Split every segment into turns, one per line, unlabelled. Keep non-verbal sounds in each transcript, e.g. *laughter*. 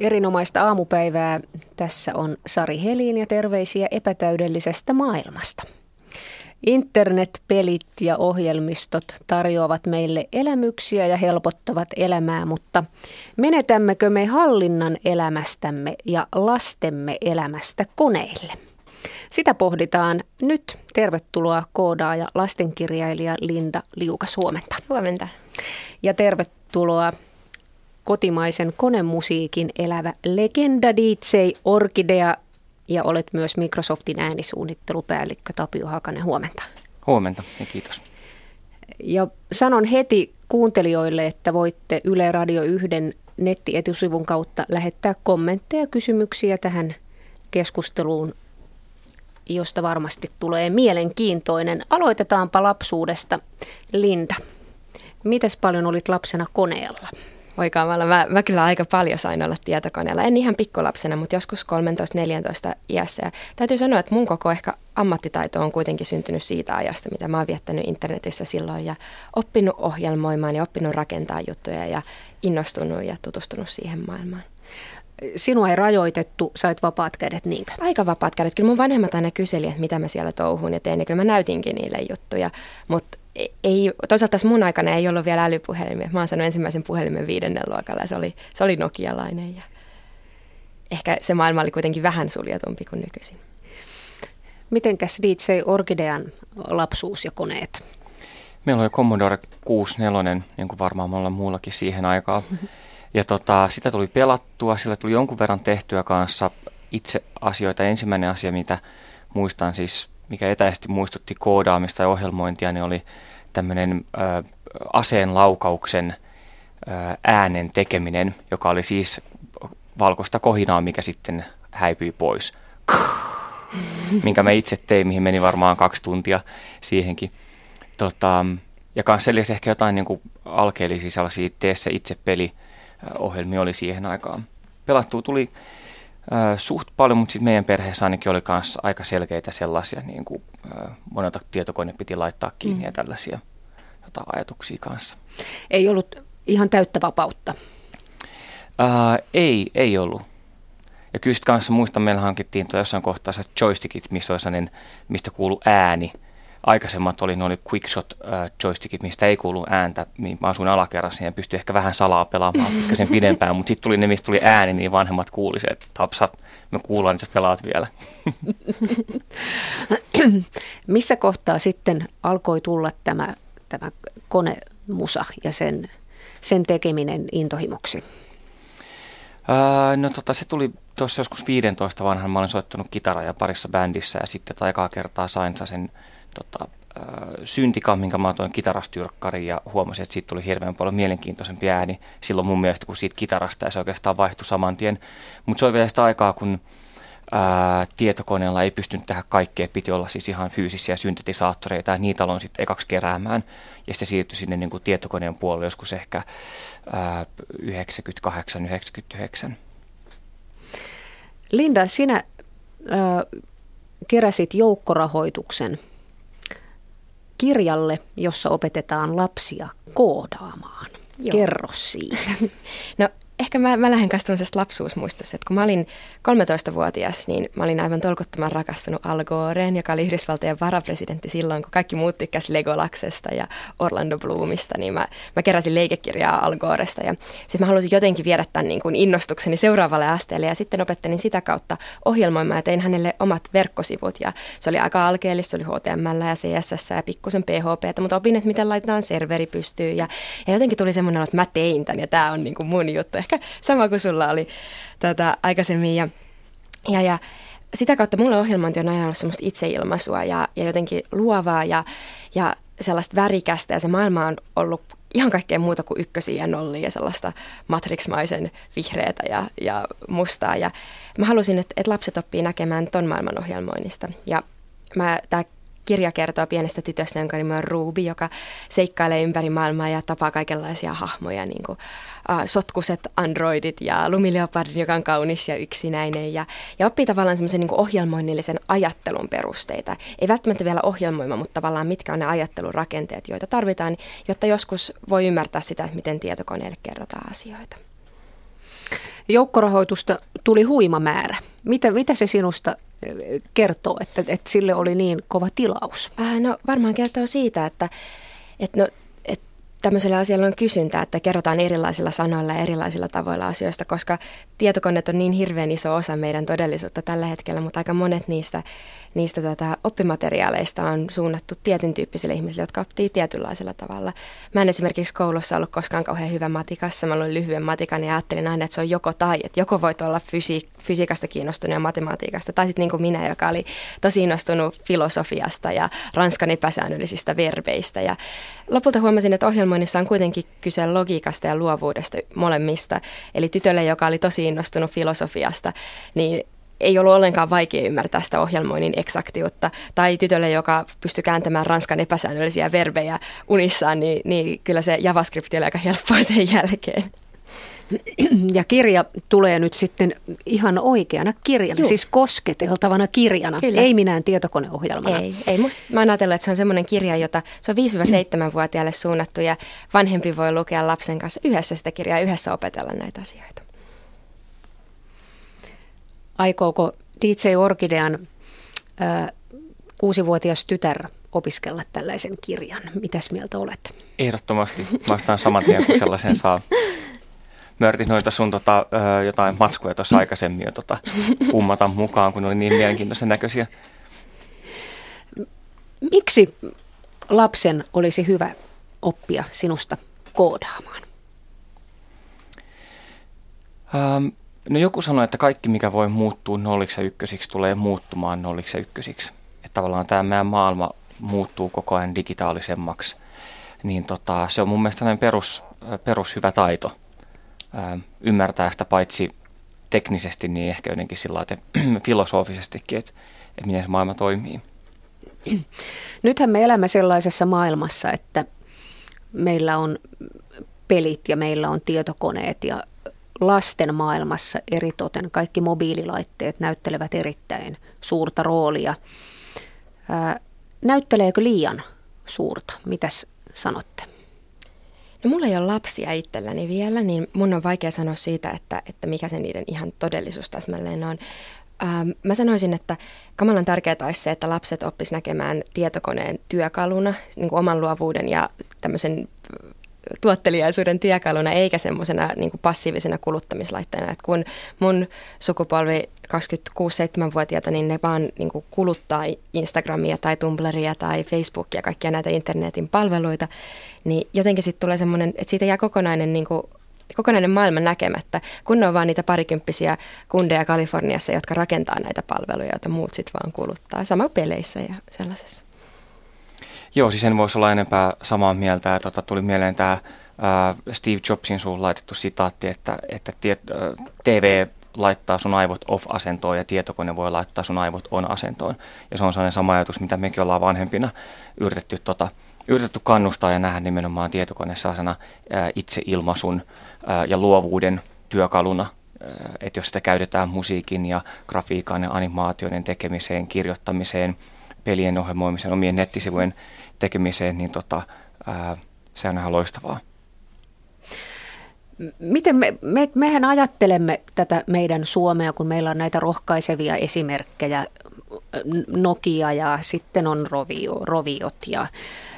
Erinomaista aamupäivää. Tässä on Sari Helin ja terveisiä epätäydellisestä maailmasta. Internet, pelit ja ohjelmistot tarjoavat meille elämyksiä ja helpottavat elämää, mutta menetämmekö me hallinnan elämästämme ja lastemme elämästä koneille? Sitä pohditaan nyt. Tervetuloa koodaaja lastenkirjailija Linda Liukas. Huomenta.
Huomenta.
Ja tervetuloa kotimaisen konemusiikin elävä legenda DJ Orkidea ja olet myös Microsoftin äänisuunnittelupäällikkö Tapio Hakanen. Huomenta.
Huomenta ja kiitos.
Ja sanon heti kuuntelijoille, että voitte Yle Radio 1 nettietusivun kautta lähettää kommentteja ja kysymyksiä tähän keskusteluun, josta varmasti tulee mielenkiintoinen. Aloitetaanpa lapsuudesta. Linda, mites paljon olit lapsena koneella?
Voikaamalla. Mä, mä kyllä aika paljon sain olla tietokoneella. En ihan pikkulapsena, mutta joskus 13-14 iässä. Ja täytyy sanoa, että mun koko ehkä ammattitaito on kuitenkin syntynyt siitä ajasta, mitä mä oon viettänyt internetissä silloin. Ja oppinut ohjelmoimaan ja oppinut rakentaa juttuja ja innostunut ja tutustunut siihen maailmaan
sinua ei rajoitettu, sait vapaat kädet, niinkö?
Aika vapaat kädet. Kyllä mun vanhemmat aina kyseli, että mitä mä siellä touhuun ja tein, ja kyllä mä näytinkin niille juttuja. Mutta ei, toisaalta tässä mun aikana ei ollut vielä älypuhelimia. Mä oon saanut ensimmäisen puhelimen viidennen luokalla ja se oli, se oli nokialainen ja ehkä se maailma oli kuitenkin vähän suljetumpi kuin nykyisin.
Mitenkäs DJ Orkidean lapsuus ja koneet?
Meillä oli Commodore 64, niin kuin varmaan monella muullakin siihen aikaan. Ja tota, sitä tuli pelattua, sillä tuli jonkun verran tehtyä kanssa itse asioita. Ensimmäinen asia, mitä muistan siis mikä etäisesti muistutti koodaamista ja ohjelmointia, niin oli tämmöinen aseen laukauksen äänen tekeminen, joka oli siis valkoista kohinaa, mikä sitten häipyi pois. *laughs* Minkä mä itse tein, mihin meni varmaan kaksi tuntia siihenkin. Tota, ja kanssa ehkä jotain niin alkeellisia sellaisia tee se itse peli ohjelmia oli siihen aikaan. Pelattua tuli äh, suht paljon, mutta sitten meidän perheessä ainakin oli myös aika selkeitä sellaisia, niin kuin äh, monelta tietokone piti laittaa kiinni mm. ja tällaisia tota, ajatuksia kanssa.
Ei ollut ihan täyttä vapautta?
Äh, ei, ei ollut. Ja kyllä kanssa muistan, meillä hankittiin jossain kohtaa se joystickit, missä oli sellainen, mistä kuuluu ääni – aikaisemmat oli, ne oli quickshot uh, joystickit, mistä ei kuulu ääntä, niin mä asuin alakerrassa ja pystyi ehkä vähän salaa pelaamaan sen pidempään, mutta sitten tuli ne, mistä tuli ääni, niin vanhemmat kuuli se, että tapsat, me kuullaan, että sä pelaat vielä. *clears throat*
Missä kohtaa sitten alkoi tulla tämä, tämä konemusa ja sen, sen tekeminen intohimoksi?
Öö, no tota, se tuli tuossa joskus 15 vanhan. Mä olen soittanut kitaraa ja parissa bändissä ja sitten aikaa kertaa sain sen tota, syntika, minkä mä toin kitarastyrkkariin ja huomasin, että siitä tuli hirveän paljon mielenkiintoisempi ääni silloin mun mielestä kuin siitä kitarasta ja se oikeastaan vaihtui saman tien. Mutta se oli vielä sitä aikaa, kun ää, tietokoneella ei pystynyt tähän kaikkea, piti olla siis ihan fyysisiä syntetisaattoreita ja niitä aloin sitten ekaksi keräämään ja sitten siirtyi sinne niin kuin tietokoneen puolelle joskus ehkä 98-99.
Linda, sinä äh, keräsit joukkorahoituksen kirjalle, jossa opetetaan lapsia koodaamaan. Joo. Kerro siitä. *laughs*
No ehkä mä, mä lähden kanssa lapsuusmuistossa, että kun mä olin 13-vuotias, niin mä olin aivan tolkuttoman rakastunut Al Goreen, joka oli Yhdysvaltojen varapresidentti silloin, kun kaikki muut tykkäs Legolaksesta ja Orlando Bloomista, niin mä, mä keräsin leikekirjaa Al Goresta ja sitten mä halusin jotenkin viedä tämän niin kuin innostukseni seuraavalle asteelle ja sitten opettelin sitä kautta ohjelmoimaan ja tein hänelle omat verkkosivut. Ja se oli aika alkeellista, se oli HTML ja CSS ja pikkusen PHP, mutta opin, että miten laitetaan serveri pystyyn. Ja, ja jotenkin tuli semmoinen, että mä tein tämän ja tämä on niin kuin mun juttu ehkä sama kuin sulla oli tota, aikaisemmin. Ja, ja, ja sitä kautta mulle ohjelmointi on aina ollut semmoista itseilmaisua ja, ja jotenkin luovaa ja, ja sellaista värikästä ja se maailma on ollut ihan kaikkea muuta kuin ykkösiä ja nollia ja sellaista matrixmaisen vihreätä ja, ja mustaa. Ja mä halusin, että, että lapset oppii näkemään ton maailman ohjelmoinnista. Ja tämä kirja kertoo pienestä tytöstä, jonka nimi on Ruby, joka seikkailee ympäri maailmaa ja tapaa kaikenlaisia hahmoja, niin kuin uh, sotkuset androidit ja lumileopardin, joka on kaunis ja yksinäinen. Ja, ja oppii tavallaan semmoisen niin ohjelmoinnillisen ajattelun perusteita. Ei välttämättä vielä ohjelmoima, mutta tavallaan mitkä on ne ajattelurakenteet, joita tarvitaan, jotta joskus voi ymmärtää sitä, että miten tietokoneelle kerrotaan asioita.
Joukkorahoitusta tuli huima määrä. Mitä, mitä se sinusta kertoo, että, että sille oli niin kova tilaus?
Äh, no varmaan kertoo siitä, että, että no, tämmöisellä asialla on kysyntää, että kerrotaan erilaisilla sanoilla ja erilaisilla tavoilla asioista, koska tietokoneet on niin hirveän iso osa meidän todellisuutta tällä hetkellä, mutta aika monet niistä niistä tota, oppimateriaaleista on suunnattu tietyn tyyppisille ihmisille, jotka oppii tietynlaisella tavalla. Mä en esimerkiksi koulussa ollut koskaan kauhean hyvä matikassa. Mä olin lyhyen matikan ja ajattelin aina, että se on joko tai. Että joko voit olla fysi- fysiikasta kiinnostunut ja matematiikasta, tai sitten niin kuin minä, joka oli tosi innostunut filosofiasta ja ranskan epäsäännöllisistä verbeistä. Ja lopulta huomasin, että ohjelmoinnissa on kuitenkin kyse logiikasta ja luovuudesta molemmista. Eli tytölle, joka oli tosi innostunut filosofiasta, niin ei ollut ollenkaan vaikea ymmärtää sitä ohjelmoinnin eksaktiutta. Tai tytölle, joka pystyi kääntämään ranskan epäsäännöllisiä verbejä unissaan, niin, niin kyllä se JavaScript oli aika helppoa sen jälkeen. *clears throat*
Ja kirja tulee nyt sitten ihan oikeana kirjana, Juh. siis kosketeltavana kirjana, Kyllä. ei minään tietokoneohjelmana.
Ei, ei musta, mä oon ajatellut, että se on semmoinen kirja, jota se on 5-7-vuotiaille *clears throat* suunnattu ja vanhempi voi lukea lapsen kanssa yhdessä sitä kirjaa ja yhdessä opetella näitä asioita.
Aikooko DJ Orkidean kuusivuotias tytär opiskella tällaisen kirjan? Mitäs mieltä olet?
Ehdottomasti. Vastaan saman tien, kun sellaisen saa. *laughs* Mörtit noita sun tota, jotain matskuja tuossa aikaisemmin jo tota, ummata mukaan, kun oli niin mielenkiintoisen näköisiä.
Miksi lapsen olisi hyvä oppia sinusta koodaamaan?
Ähm, No joku sanoi, että kaikki mikä voi muuttua nolliksi ja ykkösiksi tulee muuttumaan nolliksi ja ykkösiksi. Että tavallaan tämä meidän maailma muuttuu koko ajan digitaalisemmaksi. Niin tota, se on mun mielestä näin perus, perus hyvä taito ää, ymmärtää sitä paitsi teknisesti, niin ehkä jotenkin sillä että *clears throat* filosofisestikin, että, että miten se maailma toimii.
Nythän me elämme sellaisessa maailmassa, että meillä on pelit ja meillä on tietokoneet ja lasten maailmassa eritoten kaikki mobiililaitteet näyttelevät erittäin suurta roolia. Näytteleekö liian suurta? Mitäs sanotte?
No mulla ei ole lapsia itselläni vielä, niin mun on vaikea sanoa siitä, että, että mikä se niiden ihan todellisuus täsmälleen on. Ähm, mä sanoisin, että kamalan tärkeää olisi se, että lapset oppis näkemään tietokoneen työkaluna, niin kuin oman luovuuden ja tämmöisen tuotteliaisuuden työkaluna eikä semmoisena niin passiivisena kuluttamislaitteena. Et kun mun sukupolvi 26-7-vuotiaita, niin ne vaan niin kuluttaa Instagramia tai Tumblria tai Facebookia kaikkia näitä internetin palveluita, niin jotenkin sitten tulee semmoinen, että siitä jää kokonainen niin kuin kokonainen maailma näkemättä, kun ne on vaan niitä parikymppisiä kundeja Kaliforniassa, jotka rakentaa näitä palveluja, joita muut sitten vaan kuluttaa. Sama peleissä ja sellaisessa.
Joo, siis en voisi olla enempää samaa mieltä. Ja, tota, tuli mieleen tämä Steve Jobsin suun laitettu sitaatti, että, että tiet, äh, TV laittaa sun aivot off-asentoon ja tietokone voi laittaa sun aivot on-asentoon. Ja se on sellainen sama ajatus, mitä mekin ollaan vanhempina yritetty, tota, yritetty kannustaa ja nähdä nimenomaan tietokoneessa itse ilmaisun ää, ja luovuuden työkaluna. Että jos sitä käytetään musiikin ja grafiikan ja animaatioiden tekemiseen, kirjoittamiseen, pelien ohjelmoimiseen, omien nettisivujen tekemiseen, niin tota, ää, se on ihan loistavaa.
Miten me, me, mehän ajattelemme tätä meidän Suomea, kun meillä on näitä rohkaisevia esimerkkejä, Nokia ja sitten on Rovio, Roviot ja,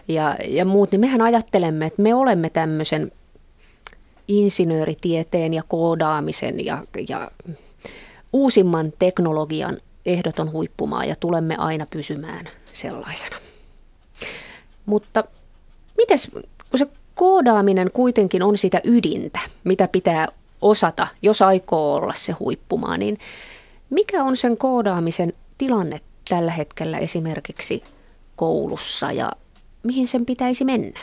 ja, ja muut, niin mehän ajattelemme, että me olemme tämmöisen insinööritieteen ja koodaamisen ja, ja uusimman teknologian ehdoton huippumaa ja tulemme aina pysymään sellaisena. Mutta mites, kun se koodaaminen kuitenkin on sitä ydintä, mitä pitää osata, jos aikoo olla se huippumaa, niin mikä on sen koodaamisen tilanne tällä hetkellä esimerkiksi koulussa ja mihin sen pitäisi mennä?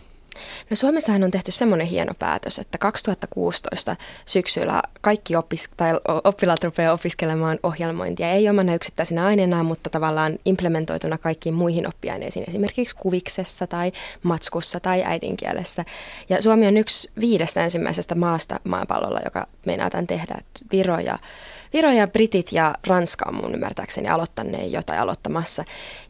No Suomessahan on tehty semmoinen hieno päätös, että 2016 syksyllä kaikki oppis- tai oppilaat rupeaa opiskelemaan ohjelmointia. Ei omana yksittäisenä aineena, mutta tavallaan implementoituna kaikkiin muihin oppiaineisiin, esimerkiksi kuviksessa tai matskussa tai äidinkielessä. Ja Suomi on yksi viidestä ensimmäisestä maasta maapallolla, joka meinaa tämän tehdä. Viro ja Viro ja Britit ja Ranska on mun ymmärtääkseni aloittaneen jotain aloittamassa.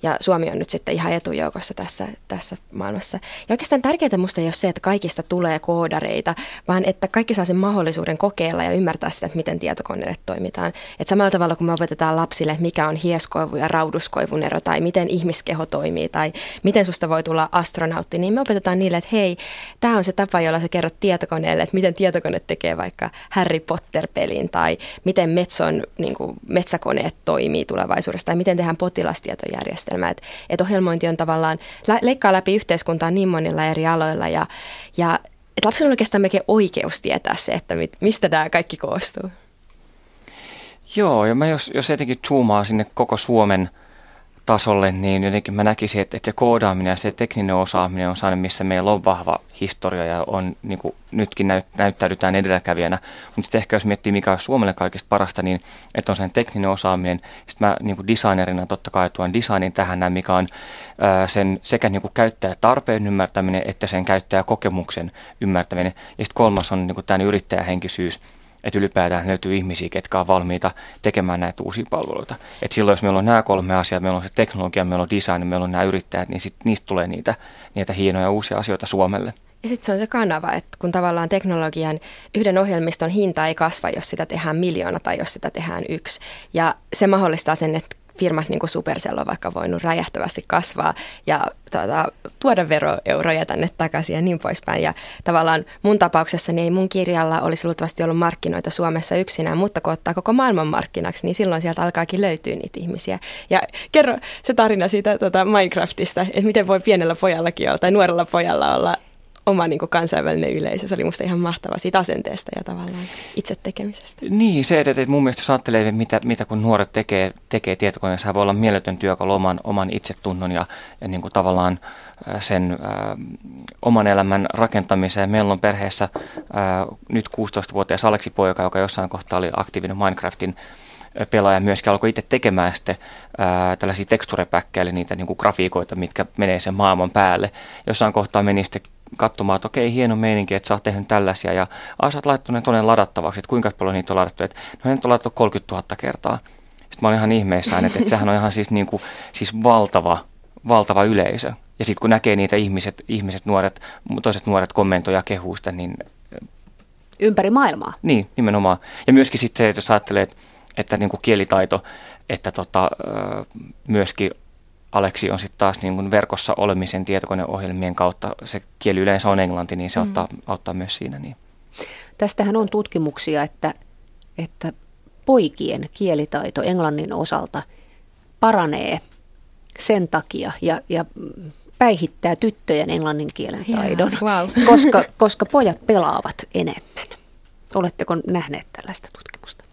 Ja Suomi on nyt sitten ihan etujoukossa tässä, tässä maailmassa. Ja oikeastaan tärkeää musta ei ole se, että kaikista tulee koodareita, vaan että kaikki saa sen mahdollisuuden kokeilla ja ymmärtää sitä, että miten tietokoneelle toimitaan. Että samalla tavalla kun me opetetaan lapsille, mikä on hieskoivu ja rauduskoivun ero tai miten ihmiskeho toimii tai miten susta voi tulla astronautti, niin me opetetaan niille, että hei, tämä on se tapa, jolla sä kerrot tietokoneelle, että miten tietokone tekee vaikka Harry Potter-pelin tai miten Metson niin kuin, metsäkoneet toimii tulevaisuudessa tai miten tehdään potilastietojärjestelmä. Että et ohjelmointi on tavallaan, leikkaa läpi yhteiskuntaa niin monilla eri aloilla ja, ja että lapsilla on oikeastaan melkein oikeus tietää se, että mit, mistä tämä kaikki koostuu.
Joo, ja mä jos, jos jotenkin zoomaa sinne koko Suomen tasolle, niin jotenkin mä näkisin, että, että se koodaaminen ja se tekninen osaaminen on sellainen, missä meillä on vahva historia ja on niin kuin nytkin näyt, näyttäydytään edelläkävijänä. Mutta sitten ehkä jos miettii, mikä on Suomelle kaikista parasta, niin että on sen tekninen osaaminen. Sitten mä niin kuin designerina totta kai tuon designin tähän näin, mikä on ää, sen sekä niin kuin käyttäjätarpeen ymmärtäminen että sen käyttäjäkokemuksen ymmärtäminen. Ja sitten kolmas on niin kuin tämän yrittäjähenkisyys että ylipäätään löytyy ihmisiä, ketkä on valmiita tekemään näitä uusia palveluita. Et silloin, jos meillä on nämä kolme asiaa, meillä on se teknologia, meillä on design, meillä on nämä yrittäjät, niin sit niistä tulee niitä, niitä hienoja uusia asioita Suomelle.
Ja sitten se on se kanava, että kun tavallaan teknologian yhden ohjelmiston hinta ei kasva, jos sitä tehdään miljoona tai jos sitä tehdään yksi. Ja se mahdollistaa sen, että firmat niin kuin Supercell on vaikka voinut räjähtävästi kasvaa ja tuota, tuoda veroeuroja tänne takaisin ja niin poispäin. Ja tavallaan mun tapauksessa niin ei mun kirjalla olisi luultavasti ollut markkinoita Suomessa yksinään, mutta kun ottaa koko maailman markkinaksi, niin silloin sieltä alkaakin löytyä niitä ihmisiä. Ja kerro se tarina siitä tuota Minecraftista, että miten voi pienellä pojallakin olla tai nuorella pojalla olla oma niin kuin kansainvälinen yleisö. Se oli musta ihan mahtava siitä asenteesta ja tavallaan itse tekemisestä.
Niin, se, että, että mun mielestä jos ajattelee, mitä, mitä kun nuoret tekee, tekee tietokoneessa, voi olla mieletön työkalu oman, oman itsetunnon ja, ja niin kuin tavallaan sen äh, oman elämän rakentamiseen. Meillä on perheessä äh, nyt 16-vuotias Aleksi poika, joka jossain kohtaa oli aktiivinen Minecraftin pelaaja myöskin alkoi itse tekemään sitten ää, tällaisia teksturepäkkejä, eli niitä niin kuin grafiikoita, mitkä menee sen maailman päälle. Jossain kohtaa meni sitten katsomaan, että okei, hieno meininki, että sä oot tehnyt tällaisia ja sä oot laittanut ne tuonne ladattavaksi, että kuinka paljon niitä on ladattu, että no ne on ladattu 30 000 kertaa. Sitten mä olin ihan ihmeissään, että, että sehän on ihan siis, niin kuin, siis valtava, valtava yleisö. Ja sitten kun näkee niitä ihmiset, ihmiset nuoret, toiset nuoret kommentoja kehuista, niin...
Ympäri maailmaa.
Niin, nimenomaan. Ja myöskin sitten se, että jos ajattelee, että, että niin kuin kielitaito, että tota, myöskin Aleksi on sitten taas niin kuin verkossa olemisen tietokoneohjelmien kautta, se kieli yleensä on englanti, niin se mm. auttaa, auttaa myös siinä. Niin.
Tästähän on tutkimuksia, että, että poikien kielitaito englannin osalta paranee sen takia ja, ja päihittää tyttöjen englannin kielen taidon, yeah, wow. *laughs* koska, koska pojat pelaavat enemmän. Oletteko nähneet tällaista tutkimusta?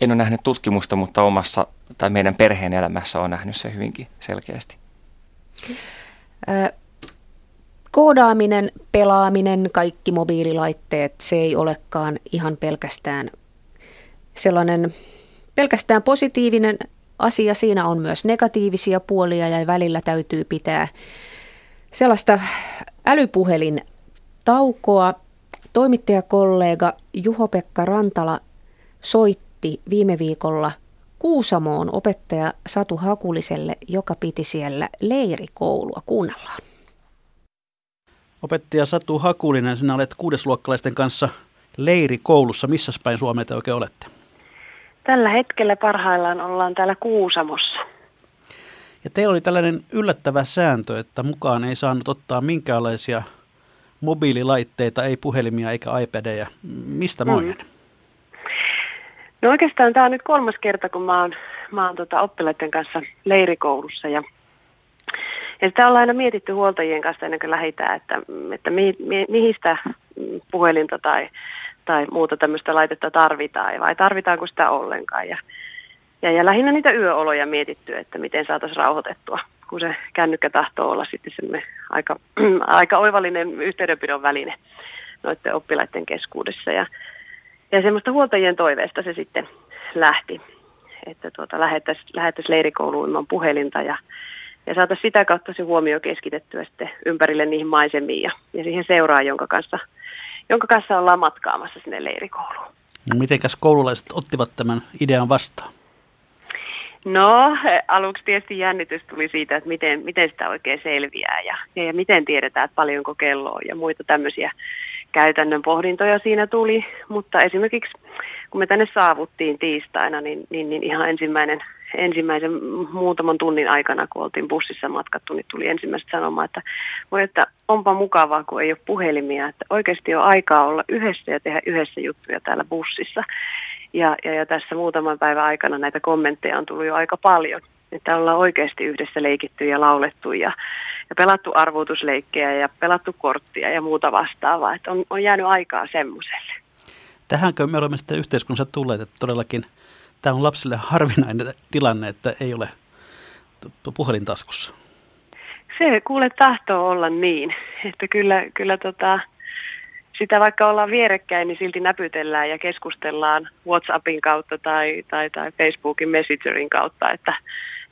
En ole nähnyt tutkimusta, mutta omassa tai meidän perheen elämässä on nähnyt se hyvinkin selkeästi.
koodaaminen, pelaaminen, kaikki mobiililaitteet, se ei olekaan ihan pelkästään sellainen pelkästään positiivinen asia. Siinä on myös negatiivisia puolia ja välillä täytyy pitää sellaista älypuhelin taukoa. Toimittajakollega Juho-Pekka Rantala soitti viime viikolla – Kuusamoon opettaja Satu Hakuliselle, joka piti siellä leirikoulua. Kuunnellaan.
Opettaja Satu Hakulinen, sinä olet kuudesluokkalaisten kanssa leirikoulussa. Missä päin Suomea te oikein olette?
Tällä hetkellä parhaillaan ollaan täällä Kuusamossa.
Ja teillä oli tällainen yllättävä sääntö, että mukaan ei saanut ottaa minkäänlaisia mobiililaitteita, ei puhelimia eikä iPadeja. Mistä moinen? Mm.
No oikeastaan tämä on nyt kolmas kerta, kun mä oon, mä oon tota oppilaiden kanssa leirikoulussa ja ja sitä ollaan aina mietitty huoltajien kanssa ennen kuin lähdetään, että, että mi, mi, mihin sitä puhelinta tai, tai muuta tämmöistä laitetta tarvitaan vai tarvitaanko sitä ollenkaan. Ja, ja, ja lähinnä niitä yöoloja mietitty, että miten saataisiin rauhoitettua, kun se kännykkä tahtoo olla sitten semmoinen aika, *clears throat* aika oivallinen yhteydenpidon väline noiden oppilaiden keskuudessa. Ja, ja semmoista huoltajien toiveesta se sitten lähti, että tuota, lähettäisiin lähettäisi leirikouluun ilman puhelinta ja, ja saataisiin sitä kautta se huomio keskitettyä sitten ympärille niihin maisemiin ja, ja siihen seuraa, jonka kanssa, jonka kanssa ollaan matkaamassa sinne leirikouluun.
No mitenkäs koululaiset ottivat tämän idean vastaan?
No, aluksi tietysti jännitys tuli siitä, että miten, miten sitä oikein selviää ja, ja, ja miten tiedetään, että paljonko kello on ja muita tämmöisiä käytännön pohdintoja siinä tuli. Mutta esimerkiksi kun me tänne saavuttiin tiistaina, niin, niin, niin ihan ensimmäinen, ensimmäisen muutaman tunnin aikana, kun oltiin bussissa matkattu, niin tuli ensimmäistä sanomaan, että voi, että onpa mukavaa, kun ei ole puhelimia, että oikeasti on aikaa olla yhdessä ja tehdä yhdessä juttuja täällä bussissa. Ja, ja, ja tässä muutaman päivän aikana näitä kommentteja on tullut jo aika paljon, että ollaan oikeasti yhdessä leikitty ja laulettu ja, ja pelattu arvuutusleikkejä ja pelattu korttia ja muuta vastaavaa, että on, on jäänyt aikaa semmoiselle.
Tähänkö me olemme sitten yhteiskunnassa tulleet, että todellakin tämä on lapsille harvinainen tilanne, että ei ole puhelin taskussa?
Se kuule tahtoo olla niin, että kyllä, kyllä tota, sitä vaikka ollaan vierekkäin, niin silti näpytellään ja keskustellaan WhatsAppin kautta tai, tai, tai Facebookin Messengerin kautta, että,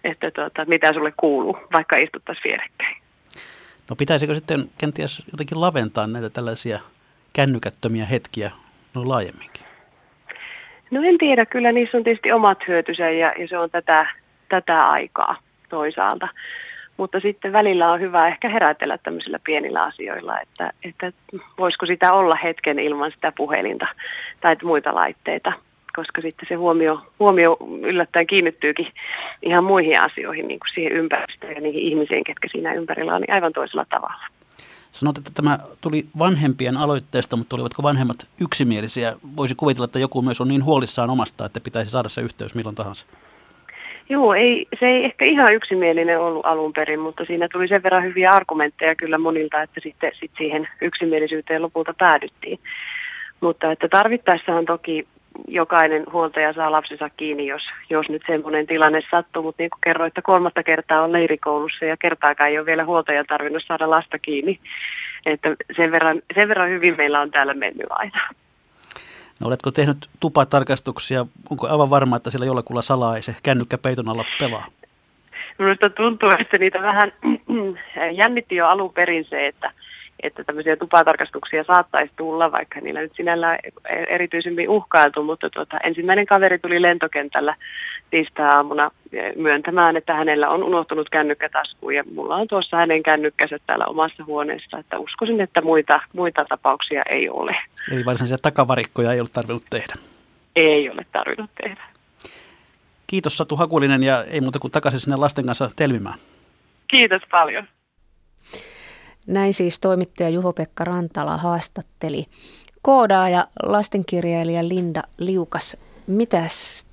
että tuota, mitä sulle kuuluu, vaikka istuttaisiin vierekkäin.
No pitäisikö sitten kenties jotenkin laventaa näitä tällaisia kännykättömiä hetkiä no laajemminkin?
No en tiedä, kyllä niissä on tietysti omat hyötynsä ja, ja se on tätä, tätä aikaa toisaalta. Mutta sitten välillä on hyvä ehkä herätellä tämmöisillä pienillä asioilla, että, että voisiko sitä olla hetken ilman sitä puhelinta tai muita laitteita, koska sitten se huomio, huomio yllättäen kiinnittyykin ihan muihin asioihin, niin kuin siihen ympäristöön ja niihin ihmisiin, ketkä siinä ympärillä on, niin aivan toisella tavalla.
Sanoit, että tämä tuli vanhempien aloitteesta, mutta olivatko vanhemmat yksimielisiä? Voisi kuvitella, että joku myös on niin huolissaan omasta, että pitäisi saada se yhteys milloin tahansa.
Joo, ei, se ei ehkä ihan yksimielinen ollut alun perin, mutta siinä tuli sen verran hyviä argumentteja kyllä monilta, että sitten sit siihen yksimielisyyteen lopulta päädyttiin. Mutta että tarvittaessahan toki jokainen huoltaja saa lapsensa kiinni, jos, jos nyt semmoinen tilanne sattuu. Mutta niin kuin kerroin, että kolmatta kertaa on leirikoulussa ja kertaakaan ei ole vielä huoltaja tarvinnut saada lasta kiinni. Että sen verran, sen verran hyvin meillä on täällä mennyt aina.
No, oletko tehnyt tupatarkastuksia? Onko aivan varma, että siellä jollakulla salaa ei se kännykkä peiton alla pelaa?
Minusta tuntuu, että niitä vähän *clears throat* jännitti jo alun perin se, että, että tämmöisiä tupatarkastuksia saattaisi tulla, vaikka niillä nyt sinällä erityisemmin uhkailtu, mutta tuota, ensimmäinen kaveri tuli lentokentällä tiistai-aamuna myöntämään, että hänellä on unohtunut kännykkä taskuun ja mulla on tuossa hänen kännykkänsä täällä omassa huoneessa, että uskoisin, että muita, muita tapauksia ei ole.
Eli varsinaisia takavarikkoja ei ole tarvinnut tehdä?
Ei ole tarvinnut tehdä.
Kiitos Satu Hakulinen ja ei muuta kuin takaisin sinne lasten kanssa telmimään.
Kiitos paljon.
Näin siis toimittaja Juho-Pekka Rantala haastatteli koodaaja lastenkirjailija Linda Liukas. Mitäs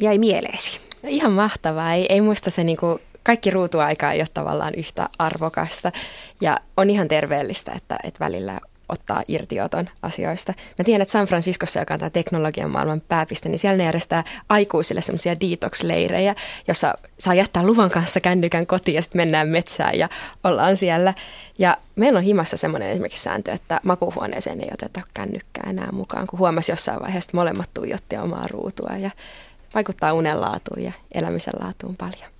jäi mieleesi?
No ihan mahtavaa. Ei, ei muista se niinku, kaikki ruutuaika ei ole tavallaan yhtä arvokasta. Ja on ihan terveellistä, että, että välillä ottaa irtioton asioista. Mä tiedän, että San Franciscossa, joka on tämä teknologian maailman pääpiste, niin siellä ne järjestää aikuisille semmoisia detox-leirejä, jossa saa jättää luvan kanssa kännykän kotiin ja sitten mennään metsään ja ollaan siellä. Ja meillä on himassa semmoinen esimerkiksi sääntö, että makuuhuoneeseen ei oteta kännykkää enää mukaan, kun huomasi jossain vaiheessa, että molemmat tuijotti omaa ruutua ja vaikuttaa unenlaatuun ja elämisen laatuun paljon.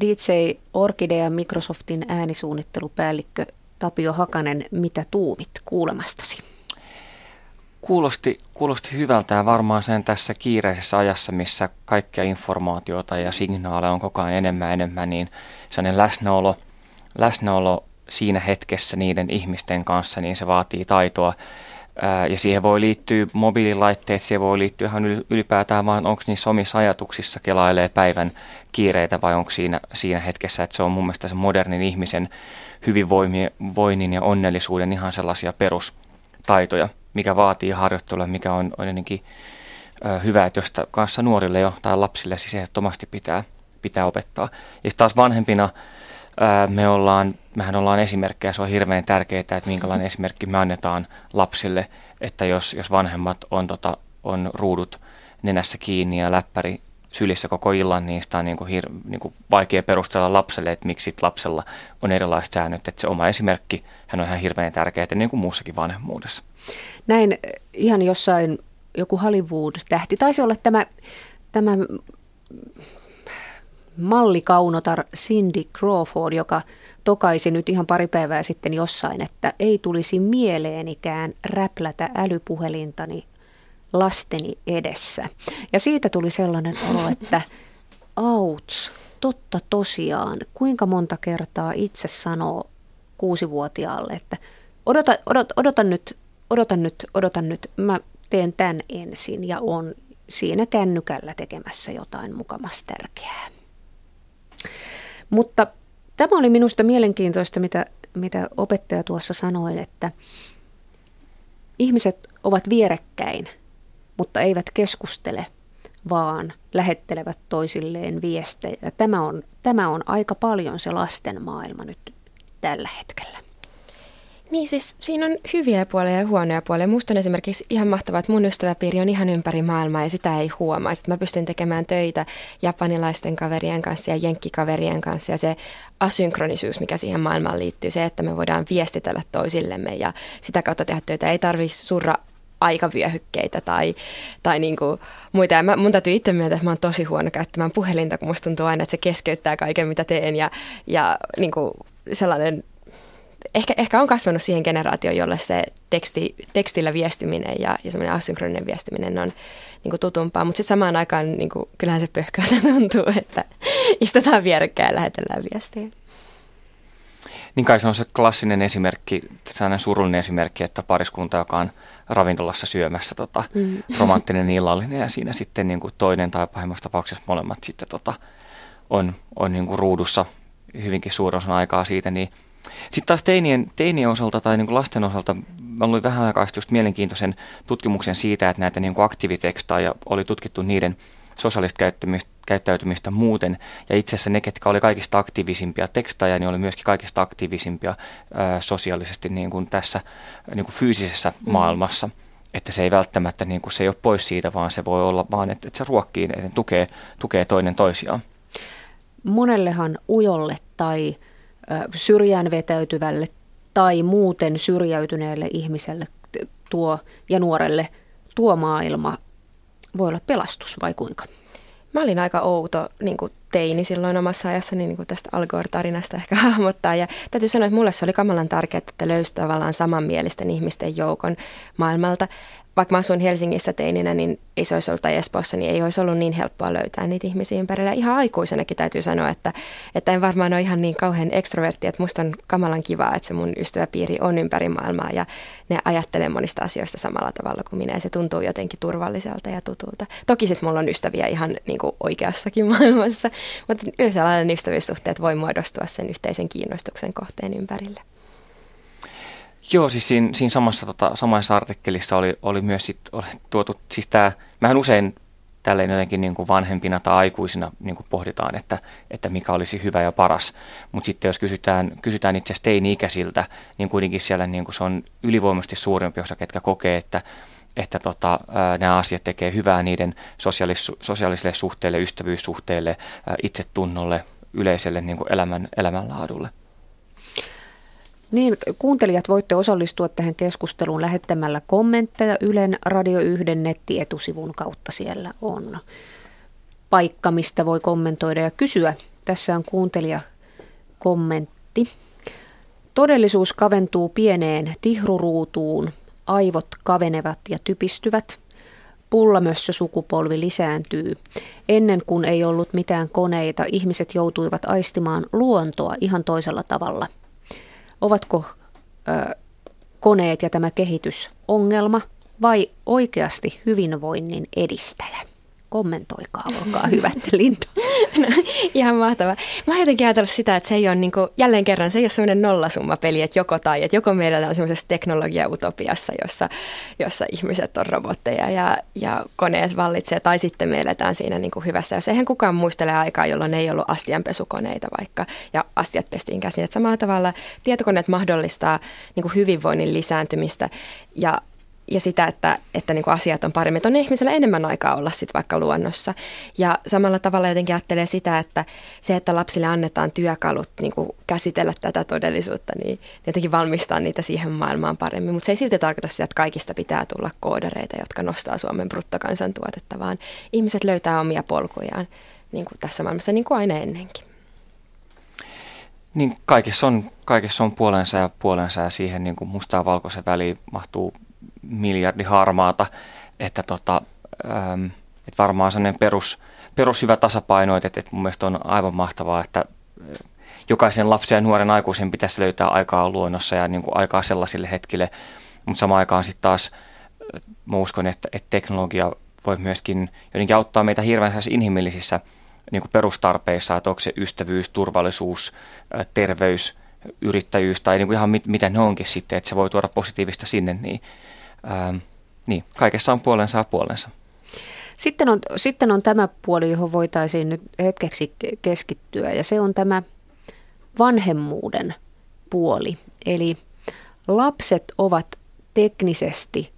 DJ Orkidea Microsoftin äänisuunnittelupäällikkö Tapio Hakanen, mitä tuumit kuulemastasi?
Kuulosti, kuulosti hyvältä ja varmaan sen tässä kiireisessä ajassa, missä kaikkea informaatiota ja signaaleja on koko ajan enemmän enemmän, niin sellainen läsnäolo, läsnäolo siinä hetkessä niiden ihmisten kanssa, niin se vaatii taitoa. Ja siihen voi liittyä mobiililaitteet, siihen voi liittyä ihan ylipäätään vaan, onko niissä omissa ajatuksissa kelailee päivän kiireitä vai onko siinä, siinä hetkessä, että se on mun mielestä se modernin ihmisen hyvinvoinnin ja onnellisuuden ihan sellaisia perustaitoja, mikä vaatii harjoittelua, mikä on, ennenkin hyvä, että josta kanssa nuorille jo tai lapsille siis ehdottomasti pitää, pitää opettaa. Ja taas vanhempina me ollaan, mehän ollaan esimerkkejä, se on hirveän tärkeää, että minkälainen esimerkki me annetaan lapsille, että jos, jos vanhemmat on, tota, on ruudut nenässä kiinni ja läppäri sylissä koko illan, niin sitä on niin kuin hir, niin kuin vaikea perustella lapselle, että miksi lapsella on erilaiset säännöt. Että se oma esimerkki, hän on ihan hirveän tärkeä, niin kuin muussakin vanhemmuudessa.
Näin ihan jossain joku Hollywood-tähti, taisi olla tämä, tämä mallikaunotar Cindy Crawford, joka tokaisi nyt ihan pari päivää sitten jossain, että ei tulisi mieleenikään räplätä älypuhelintani lasteni edessä. Ja siitä tuli sellainen olo, *laughs* että Auts, totta tosiaan. Kuinka monta kertaa itse sanoo kuusivuotiaalle, että odota, odot, odotan nyt, odotan nyt, odotan nyt, mä teen tämän ensin ja on siinä kännykällä tekemässä jotain mukamas tärkeää. Mutta tämä oli minusta mielenkiintoista, mitä, mitä opettaja tuossa sanoi, että ihmiset ovat vierekkäin, mutta eivät keskustele, vaan lähettelevät toisilleen viestejä. Tämä on, tämä on aika paljon se lasten maailma nyt tällä hetkellä.
Niin siis siinä on hyviä puolia ja huonoja puolia. Musta on esimerkiksi ihan mahtavaa, että mun ystäväpiiri on ihan ympäri maailmaa ja sitä ei huomaa. Sitten mä pystyn tekemään töitä japanilaisten kaverien kanssa ja jenkkikaverien kanssa ja se asynkronisuus, mikä siihen maailmaan liittyy, se, että me voidaan viestitellä toisillemme ja sitä kautta tehdä töitä. Ei tarvitse surra aikavyöhykkeitä tai, tai niin kuin muita. Ja mä, mun täytyy itse myöntää, että mä oon tosi huono käyttämään puhelinta, kun musta tuntuu aina, että se keskeyttää kaiken, mitä teen ja, ja niin kuin sellainen ehkä, ehkä on kasvanut siihen generaatioon, jolle se teksti, tekstillä viestiminen ja, ja semmoinen asynkroninen viestiminen on niin kuin tutumpaa, mutta sitten samaan aikaan niin kuin, kyllähän se pöhköltä *laughs* tuntuu, että istutaan vierekkäin ja lähetellään viestiä.
Niin kai se on se klassinen esimerkki, sellainen surullinen esimerkki, että pariskunta, joka on ravintolassa syömässä tota, mm. romanttinen illallinen ja siinä sitten niin kuin toinen tai pahimmassa tapauksessa molemmat sitten tota, on, on niin kuin ruudussa hyvinkin suurin osan aikaa siitä, niin sitten taas teinien, teinien osalta tai niin kuin lasten osalta mä luin vähän aikaa just mielenkiintoisen tutkimuksen siitä, että näitä niin kuin aktiivitekstaajia oli tutkittu niiden sosiaalista käyttäytymistä, käyttäytymistä muuten. Ja itse asiassa ne, ketkä oli kaikista aktiivisimpia tekstaajia, niin oli myöskin kaikista aktiivisimpia ää, sosiaalisesti niin kuin tässä niin kuin fyysisessä mm. maailmassa. Että se ei välttämättä, niin kuin, se ei ole pois siitä, vaan se voi olla vaan, että, että se ruokkii, että tukee, tukee toinen toisiaan.
Monellehan ujolle tai syrjään vetäytyvälle tai muuten syrjäytyneelle ihmiselle tuo ja nuorelle tuo maailma voi olla pelastus vai kuinka?
Mä olin aika outo niin kuin teini silloin omassa ajassani niin kuin tästä Al tarinasta ehkä *laughs* hahmottaa. Ja täytyy sanoa, että mulle se oli kamalan tärkeää, että löysi tavallaan samanmielisten ihmisten joukon maailmalta vaikka mä asuin Helsingissä teininä, niin ei se olisi ollut, tai Espoossa, niin ei olisi ollut niin helppoa löytää niitä ihmisiä ympärillä. Ihan aikuisenakin täytyy sanoa, että, että en varmaan ole ihan niin kauhean ekstrovertti, että musta on kamalan kivaa, että se mun ystäväpiiri on ympäri maailmaa ja ne ajattelee monista asioista samalla tavalla kuin minä ja se tuntuu jotenkin turvalliselta ja tutulta. Toki sitten mulla on ystäviä ihan niin kuin oikeassakin *laughs* maailmassa, mutta yhtä ystävyyssuhteet voi muodostua sen yhteisen kiinnostuksen kohteen ympärille.
Joo, siis siinä, siinä samassa, tota, samassa artikkelissa oli, oli myös sit, oli tuotu, siis tämä, mähän usein tälleen jotenkin niin kuin vanhempina tai aikuisina niin kuin pohditaan, että, että mikä olisi hyvä ja paras. Mutta sitten jos kysytään, kysytään itse asiassa teini-ikäisiltä, niin kuitenkin siellä niin kuin se on ylivoimaisesti suurempi osa, ketkä kokee, että, että tota, nämä asiat tekee hyvää niiden sosiaalis, sosiaalisille suhteille, ystävyyssuhteille, itsetunnolle, yleiselle niin kuin elämän, elämänlaadulle.
Niin, kuuntelijat voitte osallistua tähän keskusteluun lähettämällä kommentteja Ylen Radio 1 nettietusivun kautta. Siellä on paikka, mistä voi kommentoida ja kysyä. Tässä on kuuntelija kommentti. Todellisuus kaventuu pieneen tihruruutuun, aivot kavenevat ja typistyvät. Pullamössö sukupolvi lisääntyy. Ennen kuin ei ollut mitään koneita, ihmiset joutuivat aistimaan luontoa ihan toisella tavalla – Ovatko ö, koneet ja tämä kehitys ongelma vai oikeasti hyvinvoinnin edistäjä? Kommentoikaa, olkaa hyvät, Linda.
No, *laughs* ihan mahtavaa. Mä jotenkin ajatellut sitä, että se ei ole niin kuin, jälleen kerran, se ei ole semmoinen nollasummapeli, että joko tai, että joko meillä on semmoisessa teknologia-utopiassa, jossa, jossa ihmiset on robotteja ja, ja koneet vallitsee, tai sitten me eletään siinä niin kuin hyvässä. Ja sehän kukaan muistelee aikaa, jolloin ei ollut astianpesukoneita vaikka, ja astiat pestiin käsin. Että samalla tavalla tietokoneet mahdollistaa niin kuin hyvinvoinnin lisääntymistä, ja ja sitä, että, että niin kuin asiat on paremmin. Että on ihmisellä enemmän aikaa olla sitten vaikka luonnossa. Ja samalla tavalla jotenkin ajattelee sitä, että se, että lapsille annetaan työkalut niin kuin käsitellä tätä todellisuutta, niin jotenkin valmistaa niitä siihen maailmaan paremmin. Mutta se ei silti tarkoita sitä, että kaikista pitää tulla koodareita, jotka nostaa Suomen bruttokansantuotetta, vaan ihmiset löytää omia polkujaan niin kuin tässä maailmassa niin kuin aina ennenkin.
Niin kaikessa on, kaikessa on puolensa ja puolensa ja siihen niin kuin mustaa valkoisen väliin mahtuu miljardi harmaata, että tota, ähm, että varmaan sellainen perus, perushyvä tasapaino, että, että mun mielestä on aivan mahtavaa, että jokaisen lapsen ja nuoren aikuisen pitäisi löytää aikaa luonnossa ja niin kuin aikaa sellaisille hetkille, mutta samaan aikaan sitten taas mä uskon, että, että teknologia voi myöskin jotenkin auttaa meitä hirveän inhimillisissä niin kuin perustarpeissa, että onko se ystävyys, turvallisuus, terveys, yrittäjyys tai niin kuin ihan mit, mitä ne onkin sitten, että se voi tuoda positiivista sinne, niin, ää, niin kaikessa on puolensa ja puolensa.
Sitten on, sitten on tämä puoli, johon voitaisiin nyt hetkeksi keskittyä ja se on tämä vanhemmuuden puoli. Eli lapset ovat teknisesti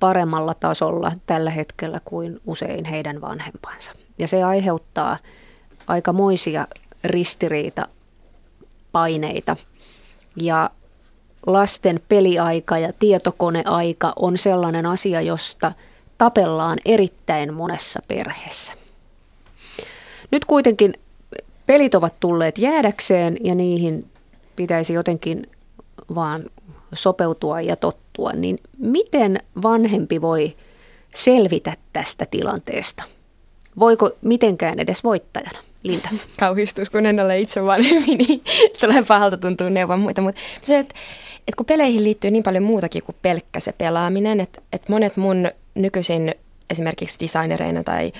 paremmalla tasolla tällä hetkellä kuin usein heidän vanhempansa. Ja se aiheuttaa aikamoisia ristiriita paineita. Ja lasten peliaika ja tietokoneaika on sellainen asia, josta tapellaan erittäin monessa perheessä. Nyt kuitenkin pelit ovat tulleet jäädäkseen ja niihin pitäisi jotenkin vaan sopeutua ja tottua, niin miten vanhempi voi selvitä tästä tilanteesta? Voiko mitenkään edes voittajana? Linda. *laughs*
Kauhistus, kun en ole itse vanhempi, niin *laughs* tulee pahalta tuntua neuvon muita. Mutta se, että, että kun peleihin liittyy niin paljon muutakin kuin pelkkä se pelaaminen, että, että monet mun nykyisin esimerkiksi designereina tai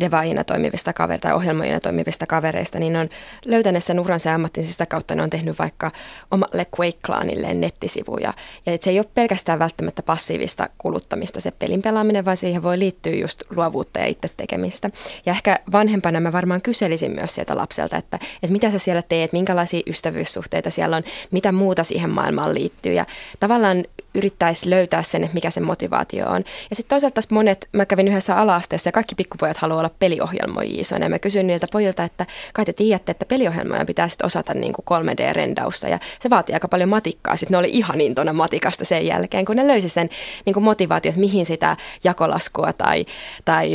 devaajina toimivista kavereista tai ohjelmoijina toimivista kavereista, niin on löytäneet sen uransa ammattin sitä kautta, ne on tehnyt vaikka omalle Quake-klaanille nettisivuja. Ja se ei ole pelkästään välttämättä passiivista kuluttamista se pelin pelaaminen, vaan siihen voi liittyä just luovuutta ja itse tekemistä. Ja ehkä vanhempana mä varmaan kyselisin myös sieltä lapselta, että, että mitä sä siellä teet, minkälaisia ystävyyssuhteita siellä on, mitä muuta siihen maailmaan liittyy. Ja tavallaan yrittäisi löytää sen, mikä se motivaatio on. Ja sitten toisaalta monet, mä kävin yhdessä ala-asteessa ja kaikki pikkupojat haluaa olla peliohjelmoijia isoina. Mä kysyin niiltä pojilta, että kai te tiedätte, että peliohjelmoja pitää sitten osata niin kuin 3D-rendausta ja se vaatii aika paljon matikkaa. Sitten ne oli ihan intona matikasta sen jälkeen, kun ne löysi sen niin kuin motivaatio, että mihin sitä jakolaskua tai, tai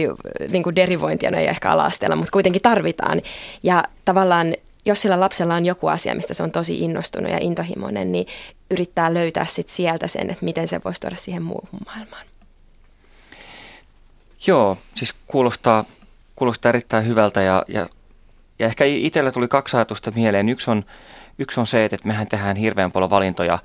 niin kuin derivointia, no ei ehkä ala mutta kuitenkin tarvitaan. Ja tavallaan jos sillä lapsella on joku asia, mistä se on tosi innostunut ja intohimoinen, niin yrittää löytää sit sieltä sen, että miten se voisi tuoda siihen muuhun maailmaan.
Joo, siis kuulostaa, kuulostaa erittäin hyvältä ja, ja, ja ehkä itsellä tuli kaksi ajatusta mieleen. Yksi on, yksi on se, että mehän tehdään hirveän paljon valintoja,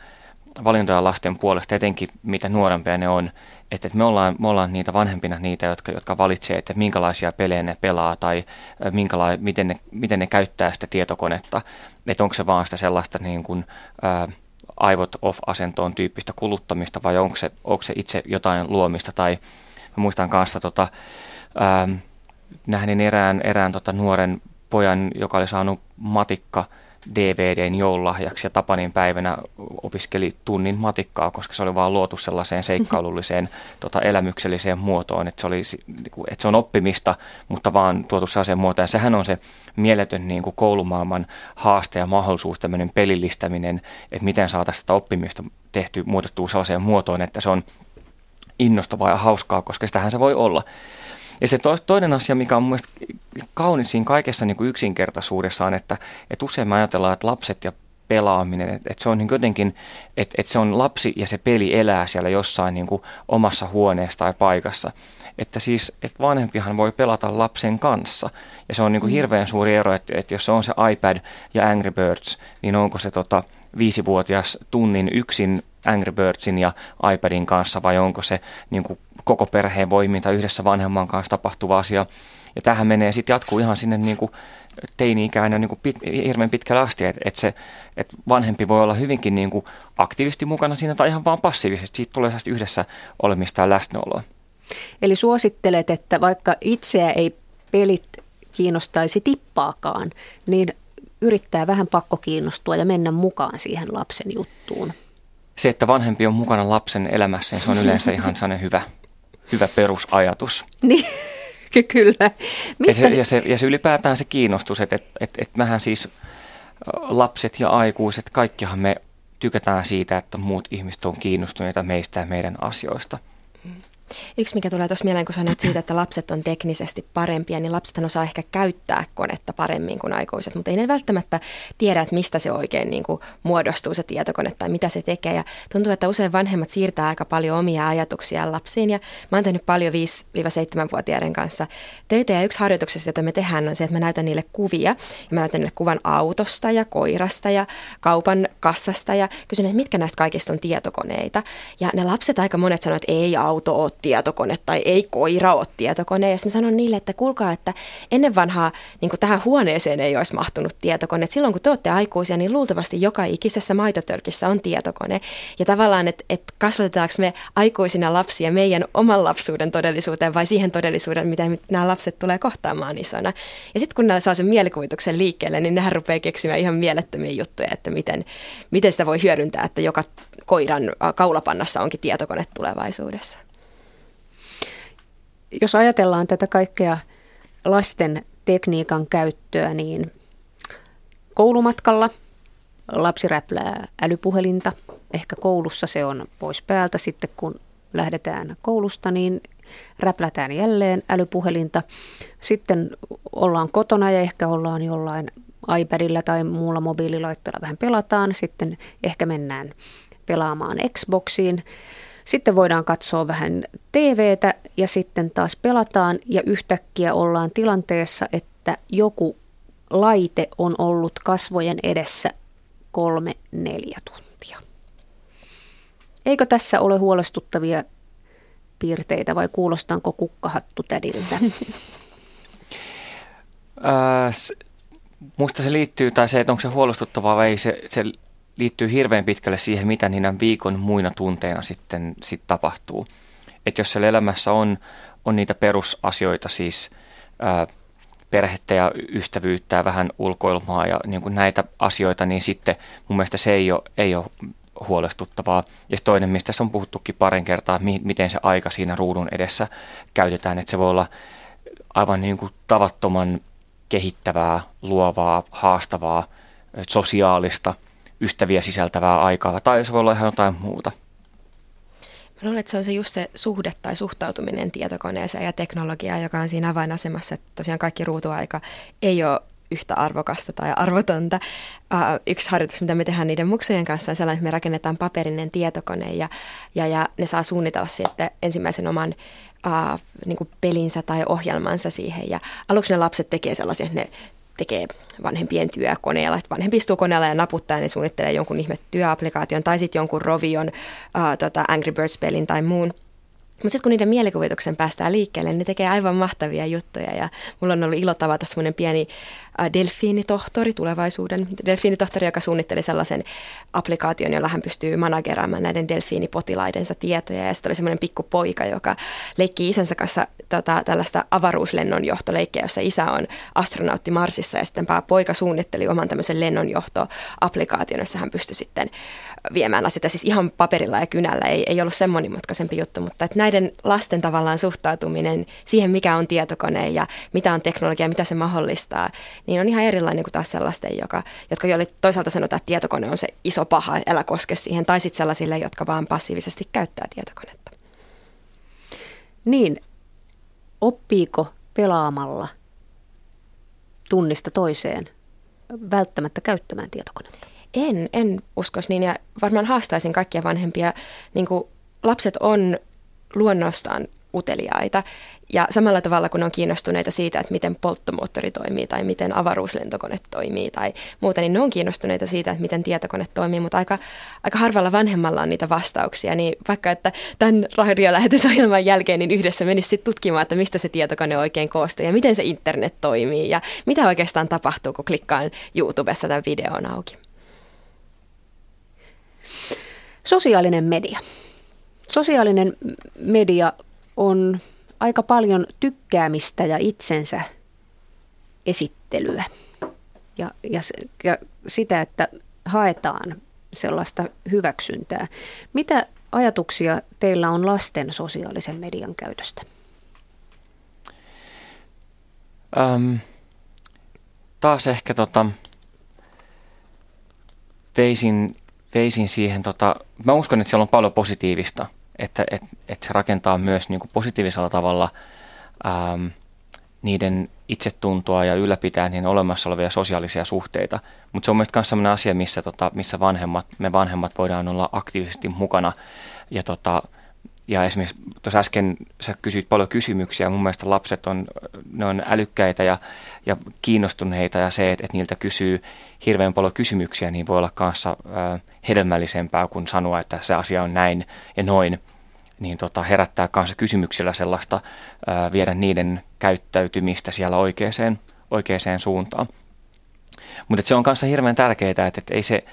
valintoja lasten puolesta, etenkin mitä nuorempia ne on. Että, että me, ollaan, me ollaan niitä vanhempina niitä, jotka, jotka valitsee, että minkälaisia pelejä ne pelaa tai minkäla- miten, ne, miten ne käyttää sitä tietokonetta. Että onko se vaan sitä sellaista niin kuin, ää, aivot off-asentoon tyyppistä kuluttamista vai onko se, onko se itse jotain luomista tai mä muistan kanssa tota, ää, nähnin erään, erään tota nuoren pojan, joka oli saanut matikka DVDn joululahjaksi ja Tapanin päivänä opiskeli tunnin matikkaa, koska se oli vaan luotu sellaiseen seikkailulliseen *laughs* tota, elämykselliseen muotoon, että se, oli, niinku, että se on oppimista, mutta vaan tuotu sellaiseen muotoon. Ja sehän on se mieletön niin kuin koulumaailman haaste ja mahdollisuus, tämmöinen pelillistäminen, että miten saataisiin sitä oppimista tehty, muutettua sellaiseen muotoon, että se on innostavaa ja hauskaa, koska sitähän se voi olla. Ja se toinen asia, mikä on mun mielestä kaunis siinä kaikessa niin kuin yksinkertaisuudessaan, että, että usein me ajatellaan, että lapset ja pelaaminen, että, että se on niin jotenkin, että, että se on lapsi ja se peli elää siellä jossain niin kuin omassa huoneessa tai paikassa. Että siis, että vanhempihan voi pelata lapsen kanssa. Ja se on niin kuin mm. hirveän suuri ero, että, että jos se on se iPad ja Angry Birds, niin onko se tota, viisivuotias tunnin yksin Angry Birdsin ja iPadin kanssa vai onko se niin kuin koko perheen voiminta yhdessä vanhemman kanssa tapahtuva asia. Ja tähän menee sitten jatkuu ihan sinne niin kuin teini-ikään ja niin kuin pit, hirveän pitkälle asti, että et se, et vanhempi voi olla hyvinkin niin kuin aktiivisesti mukana siinä tai ihan vaan passiivisesti. Siitä tulee yhdessä olemista ja läsnäoloa.
Eli suosittelet, että vaikka itseä ei pelit kiinnostaisi tippaakaan, niin yrittää vähän pakko kiinnostua ja mennä mukaan siihen lapsen juttuun.
Se, että vanhempi on mukana lapsen elämässä, niin se on yleensä ihan sellainen hyvä, hyvä perusajatus.
Niin, *laughs* kyllä.
Mistä? Ja, se, ja, se, ja se ylipäätään se kiinnostus, että, että, että, että mähän siis lapset ja aikuiset, kaikkihan me tykätään siitä, että muut ihmiset on kiinnostuneita meistä ja meidän asioista.
Yksi, mikä tulee tuossa mieleen, kun sanoit siitä, että lapset on teknisesti parempia, niin lapset osaa ehkä käyttää konetta paremmin kuin aikuiset, mutta ei ne välttämättä tiedä, että mistä se oikein niin kuin muodostuu se tietokone tai mitä se tekee. Ja tuntuu, että usein vanhemmat siirtää aika paljon omia ajatuksia lapsiin ja mä oon tehnyt paljon 5-7-vuotiaiden kanssa töitä ja yksi harjoituksesta, jota me tehdään, on se, että mä näytän niille kuvia ja mä näytän niille kuvan autosta ja koirasta ja kaupan kassasta ja kysyn, että mitkä näistä kaikista on tietokoneita. Ja ne lapset aika monet sanoivat, että ei auto ole tietokone tai ei koira ole tietokone. Ja mä sanon niille, että kuulkaa, että ennen vanhaa niin tähän huoneeseen ei olisi mahtunut tietokone. Et silloin kun te olette aikuisia, niin luultavasti joka ikisessä maitotörkissä on tietokone. Ja tavallaan, että et kasvatetaanko me aikuisina lapsia meidän oman lapsuuden todellisuuteen vai siihen todellisuuteen, miten nämä lapset tulee kohtaamaan isona. Ja sitten kun nämä saa sen mielikuvituksen liikkeelle, niin nehän rupeaa keksimään ihan mielettömiä juttuja, että miten, miten sitä voi hyödyntää, että joka koiran kaulapannassa onkin tietokone tulevaisuudessa
jos ajatellaan tätä kaikkea lasten tekniikan käyttöä, niin koulumatkalla lapsi räplää älypuhelinta. Ehkä koulussa se on pois päältä. Sitten kun lähdetään koulusta, niin räplätään jälleen älypuhelinta. Sitten ollaan kotona ja ehkä ollaan jollain iPadilla tai muulla mobiililaitteella vähän pelataan. Sitten ehkä mennään pelaamaan Xboxiin. Sitten voidaan katsoa vähän TVtä ja sitten taas pelataan ja yhtäkkiä ollaan tilanteessa, että joku laite on ollut kasvojen edessä kolme, neljä tuntia. Eikö tässä ole huolestuttavia piirteitä vai kuulostanko kukkahattu tädiltä? *laughs*
Musta se liittyy, tai se, että onko se huolestuttavaa vai ei, se, se liittyy hirveän pitkälle siihen, mitä niinä viikon muina tunteina sitten sit tapahtuu. Että jos siellä elämässä on, on niitä perusasioita, siis ää, perhettä ja ystävyyttä ja vähän ulkoilmaa ja niin kuin näitä asioita, niin sitten mun mielestä se ei ole, ei ole huolestuttavaa. Ja toinen, mistä se on puhuttukin parin kertaa, mi- miten se aika siinä ruudun edessä käytetään, että se voi olla aivan niin kuin tavattoman kehittävää, luovaa, haastavaa, sosiaalista – ystäviä sisältävää aikaa, tai se voi olla ihan jotain muuta.
Mä luulen, että se on se just se suhde tai suhtautuminen tietokoneeseen ja teknologiaan, joka on siinä avainasemassa, että tosiaan kaikki ruutuaika ei ole yhtä arvokasta tai arvotonta. Uh, yksi harjoitus, mitä me tehdään niiden muksujen kanssa, on sellainen, että me rakennetaan paperinen tietokone ja, ja, ja ne saa suunnitella sitten ensimmäisen oman uh, niin pelinsä tai ohjelmansa siihen. Ja aluksi ne lapset tekee sellaisia, että ne tekee vanhempien työkoneella. Että vanhempi istuu koneella ja naputtaa ja ne suunnittelee jonkun ihme työapplikaation tai sitten jonkun Rovion uh, tota Angry Birds-pelin tai muun – mutta sitten kun niiden mielikuvituksen päästään liikkeelle, niin ne tekee aivan mahtavia juttuja. Ja mulla on ollut ilo tavata semmoinen pieni delfiinitohtori tulevaisuuden. Delfiinitohtori, joka suunnitteli sellaisen applikaation, jolla hän pystyy manageraamaan näiden delfiinipotilaidensa tietoja. Ja sitten oli semmoinen pikku poika, joka leikki isänsä kanssa tota, tällaista avaruuslennonjohtoleikkiä, jossa isä on astronautti Marsissa. Ja sitten poika suunnitteli oman tämmöisen lennonjohtoapplikaation, jossa hän pystyi sitten viemään asioita siis ihan paperilla ja kynällä. Ei, ei ollut sen monimutkaisempi juttu, mutta että näiden lasten tavallaan suhtautuminen siihen, mikä on tietokone ja mitä on teknologia, mitä se mahdollistaa, niin on ihan erilainen kuin taas sellaisten, joka, jotka joille toisaalta sanotaan, että tietokone on se iso paha, älä koske siihen, tai sitten sellaisille, jotka vaan passiivisesti käyttää tietokonetta.
Niin, oppiiko pelaamalla tunnista toiseen välttämättä käyttämään tietokonetta?
En, en uskoisi niin ja varmaan haastaisin kaikkia vanhempia. Niin kuin lapset on luonnostaan uteliaita. Ja samalla tavalla kun on kiinnostuneita siitä, että miten polttomoottori toimii tai miten avaruuslentokone toimii tai muuta, niin ne on kiinnostuneita siitä, että miten tietokone toimii, mutta aika, aika harvalla vanhemmalla on niitä vastauksia. Niin vaikka, että tämän radiolähetysohjelman jälkeen niin yhdessä menisi sitten tutkimaan, että mistä se tietokone oikein koostuu ja miten se internet toimii ja mitä oikeastaan tapahtuu, kun klikkaan YouTubessa tämän videon auki.
Sosiaalinen media. Sosiaalinen media on aika paljon tykkäämistä ja itsensä esittelyä ja, ja, ja sitä, että haetaan sellaista hyväksyntää. Mitä ajatuksia teillä on lasten sosiaalisen median käytöstä?
Öm, taas ehkä tota, veisin veisin siihen, tota, mä uskon, että siellä on paljon positiivista. Että, että, että se rakentaa myös niin kuin positiivisella tavalla ähm, niiden itsetuntoa ja ylläpitää niin olemassa olevia sosiaalisia suhteita. Mutta se on mielestäni myös sellainen asia, missä, tota, missä vanhemmat, me vanhemmat voidaan olla aktiivisesti mukana. Ja, tota, ja esimerkiksi tuossa äsken sä kysyit paljon kysymyksiä. Mun mielestä lapset on, ne on älykkäitä ja, ja kiinnostuneita ja se, että, että niiltä kysyy hirveän paljon kysymyksiä, niin voi olla kanssa äh, hedelmällisempää kuin sanoa, että se asia on näin ja noin niin tota, herättää kanssa kysymyksillä sellaista, ää, viedä niiden käyttäytymistä siellä oikeaan, oikeaan suuntaan. Mutta se on kanssa hirveän tärkeää, että et ei se,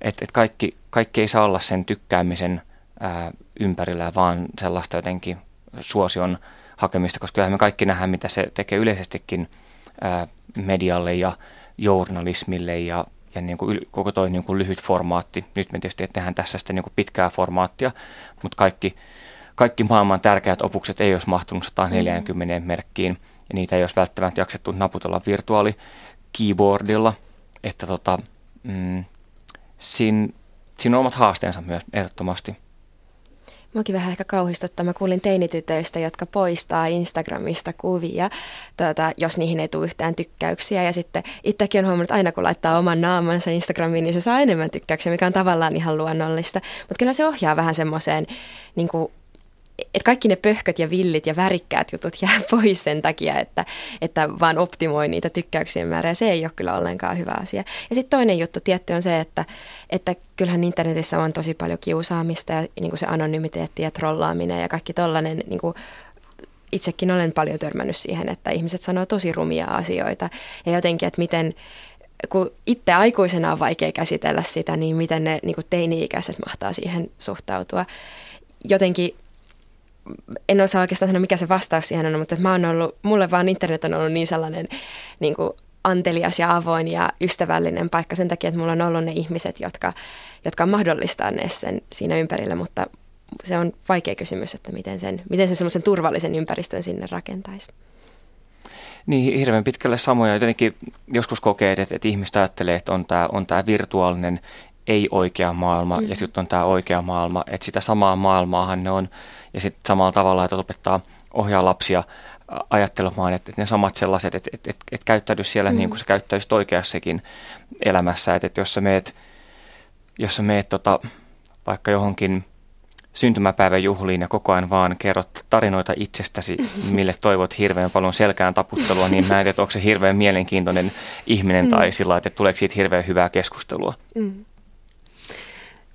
et, et kaikki, kaikki ei saa olla sen tykkäämisen ää, ympärillä, vaan sellaista jotenkin suosion hakemista, koska kyllähän me kaikki nähdään, mitä se tekee yleisestikin ää, medialle ja journalismille ja, ja niin kuin koko toi niin kuin lyhyt formaatti. Nyt me tietysti tehdään tässä sitä niin kuin pitkää formaattia, mutta kaikki kaikki maailman tärkeät opukset ei olisi mahtunut 140 mm. merkkiin ja niitä ei olisi välttämättä jaksettu naputella virtuaali keyboardilla, että tota, mm, siinä, siinä on omat haasteensa myös ehdottomasti.
Mäkin vähän ehkä kauhistuttaa. Mä kuulin teinitytöistä, jotka poistaa Instagramista kuvia, tuota, jos niihin ei tule yhtään tykkäyksiä. Ja sitten itsekin on huomannut, että aina kun laittaa oman naamansa Instagramiin, niin se saa enemmän tykkäyksiä, mikä on tavallaan ihan luonnollista. Mutta kyllä se ohjaa vähän semmoiseen niin että kaikki ne pöhköt ja villit ja värikkäät jutut jää *laughs* pois sen takia, että, että vaan optimoi niitä tykkäyksien määrää. Se ei ole kyllä ollenkaan hyvä asia. Ja sitten toinen juttu tietty on se, että, että kyllähän internetissä on tosi paljon kiusaamista ja niin kuin se anonymiteetti ja trollaaminen ja kaikki tollainen niin kuin itsekin olen paljon törmännyt siihen, että ihmiset sanoo tosi rumia asioita ja jotenkin, että miten, kun itse aikuisena on vaikea käsitellä sitä, niin miten ne niin kuin teini-ikäiset mahtaa siihen suhtautua. Jotenkin en osaa oikeastaan sanoa, mikä se vastaus siihen on, mutta mä oon ollut, mulle vaan internet on ollut niin sellainen niin kuin antelias ja avoin ja ystävällinen paikka sen takia, että mulla on ollut ne ihmiset, jotka, jotka on mahdollistaneet sen siinä ympärillä, mutta se on vaikea kysymys, että miten sen, miten sen semmoisen turvallisen ympäristön sinne rakentaisi.
Niin, hirveän pitkälle samoja. Jotenkin joskus kokee, että, että ihmistä ajattelee, että on tämä, on tämä virtuaalinen ei-oikea maailma mm. ja sitten on tämä oikea maailma. Että sitä samaa maailmaahan ne on ja sitten samalla tavalla, että opettaa ohjaa lapsia ajattelemaan, että, että ne samat sellaiset, että, että, että, että käyttäydy siellä mm. niin kuin sä käyttäisit oikeassakin elämässä. Että, että jos sä meet, jos sä meet tota, vaikka johonkin syntymäpäivän juhliin ja koko ajan vaan kerrot tarinoita itsestäsi, *laughs* mille toivot hirveän paljon selkään taputtelua, niin mä en tiedä, onko se hirveän mielenkiintoinen ihminen mm. tai sillä että tuleeko siitä hirveän hyvää keskustelua. Mm.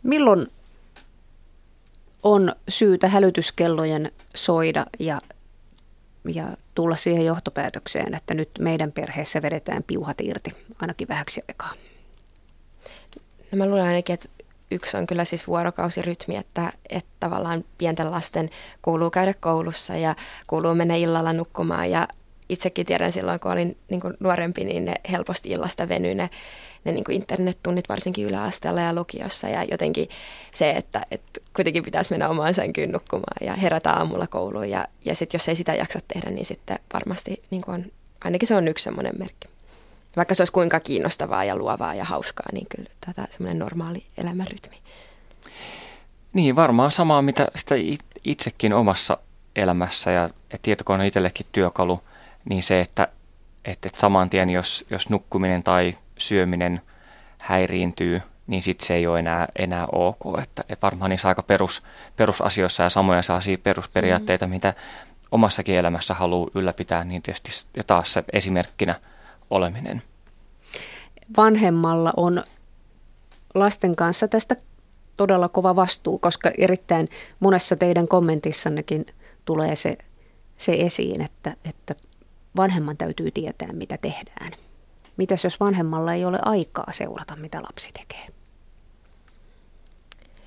Milloin on syytä hälytyskellojen soida ja, ja tulla siihen johtopäätökseen, että nyt meidän perheessä vedetään piuhat irti ainakin vähäksi aikaa?
No mä luulen ainakin, että yksi on kyllä siis vuorokausirytmi, että, että tavallaan pienten lasten kuuluu käydä koulussa ja kuuluu mennä illalla nukkumaan ja itsekin tiedän silloin, kun olin niin kuin nuorempi, niin ne helposti illasta venyi ne, ne niin kuin internettunnit varsinkin yläasteella ja lukiossa ja jotenkin se, että, että kuitenkin pitäisi mennä omaan sänkyyn nukkumaan ja herätä aamulla kouluun ja, ja sitten jos ei sitä jaksa tehdä, niin sitten varmasti niin kuin on, ainakin se on yksi semmoinen merkki. Vaikka se olisi kuinka kiinnostavaa ja luovaa ja hauskaa, niin kyllä tota, semmoinen normaali elämänrytmi.
Niin, varmaan samaa, mitä sitä itsekin omassa elämässä ja tietokone on itsellekin työkalu – niin se, että, että, saman tien, jos, jos nukkuminen tai syöminen häiriintyy, niin sitten se ei ole enää, enää ok. Että, varmaan niissä aika perus, perusasioissa ja samoja sellaisia perusperiaatteita, mm. mitä omassakin elämässä haluaa ylläpitää, niin tietysti ja taas se esimerkkinä oleminen.
Vanhemmalla on lasten kanssa tästä todella kova vastuu, koska erittäin monessa teidän kommentissannekin tulee se, se esiin, että, että vanhemman täytyy tietää, mitä tehdään. Mitäs jos vanhemmalla ei ole aikaa seurata, mitä lapsi tekee?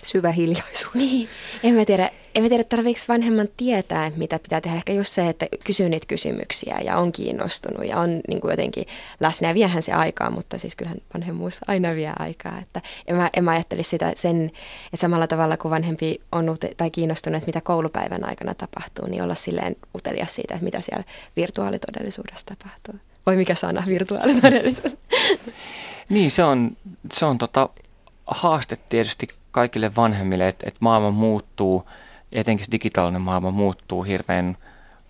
Syvä hiljaisuus.
Niin, en mä tiedä, en mä tiedä tarviiko vanhemman tietää, mitä pitää tehdä. Ehkä just se, että kysyy niitä kysymyksiä ja on kiinnostunut ja on niin kuin jotenkin läsnä ja viehän se aikaa, mutta siis kyllähän vanhemmuus aina vie aikaa. Että en, mä, en mä ajattelisi sitä sen, että samalla tavalla kuin vanhempi on ute- tai kiinnostunut, että mitä koulupäivän aikana tapahtuu, niin olla silleen utelias siitä, että mitä siellä virtuaalitodellisuudessa tapahtuu. Voi mikä sana virtuaalitodellisuus. *laughs*
niin, se on, se on tota, haaste tietysti kaikille vanhemmille, että, että maailma muuttuu etenkin digitaalinen maailma muuttuu hirveän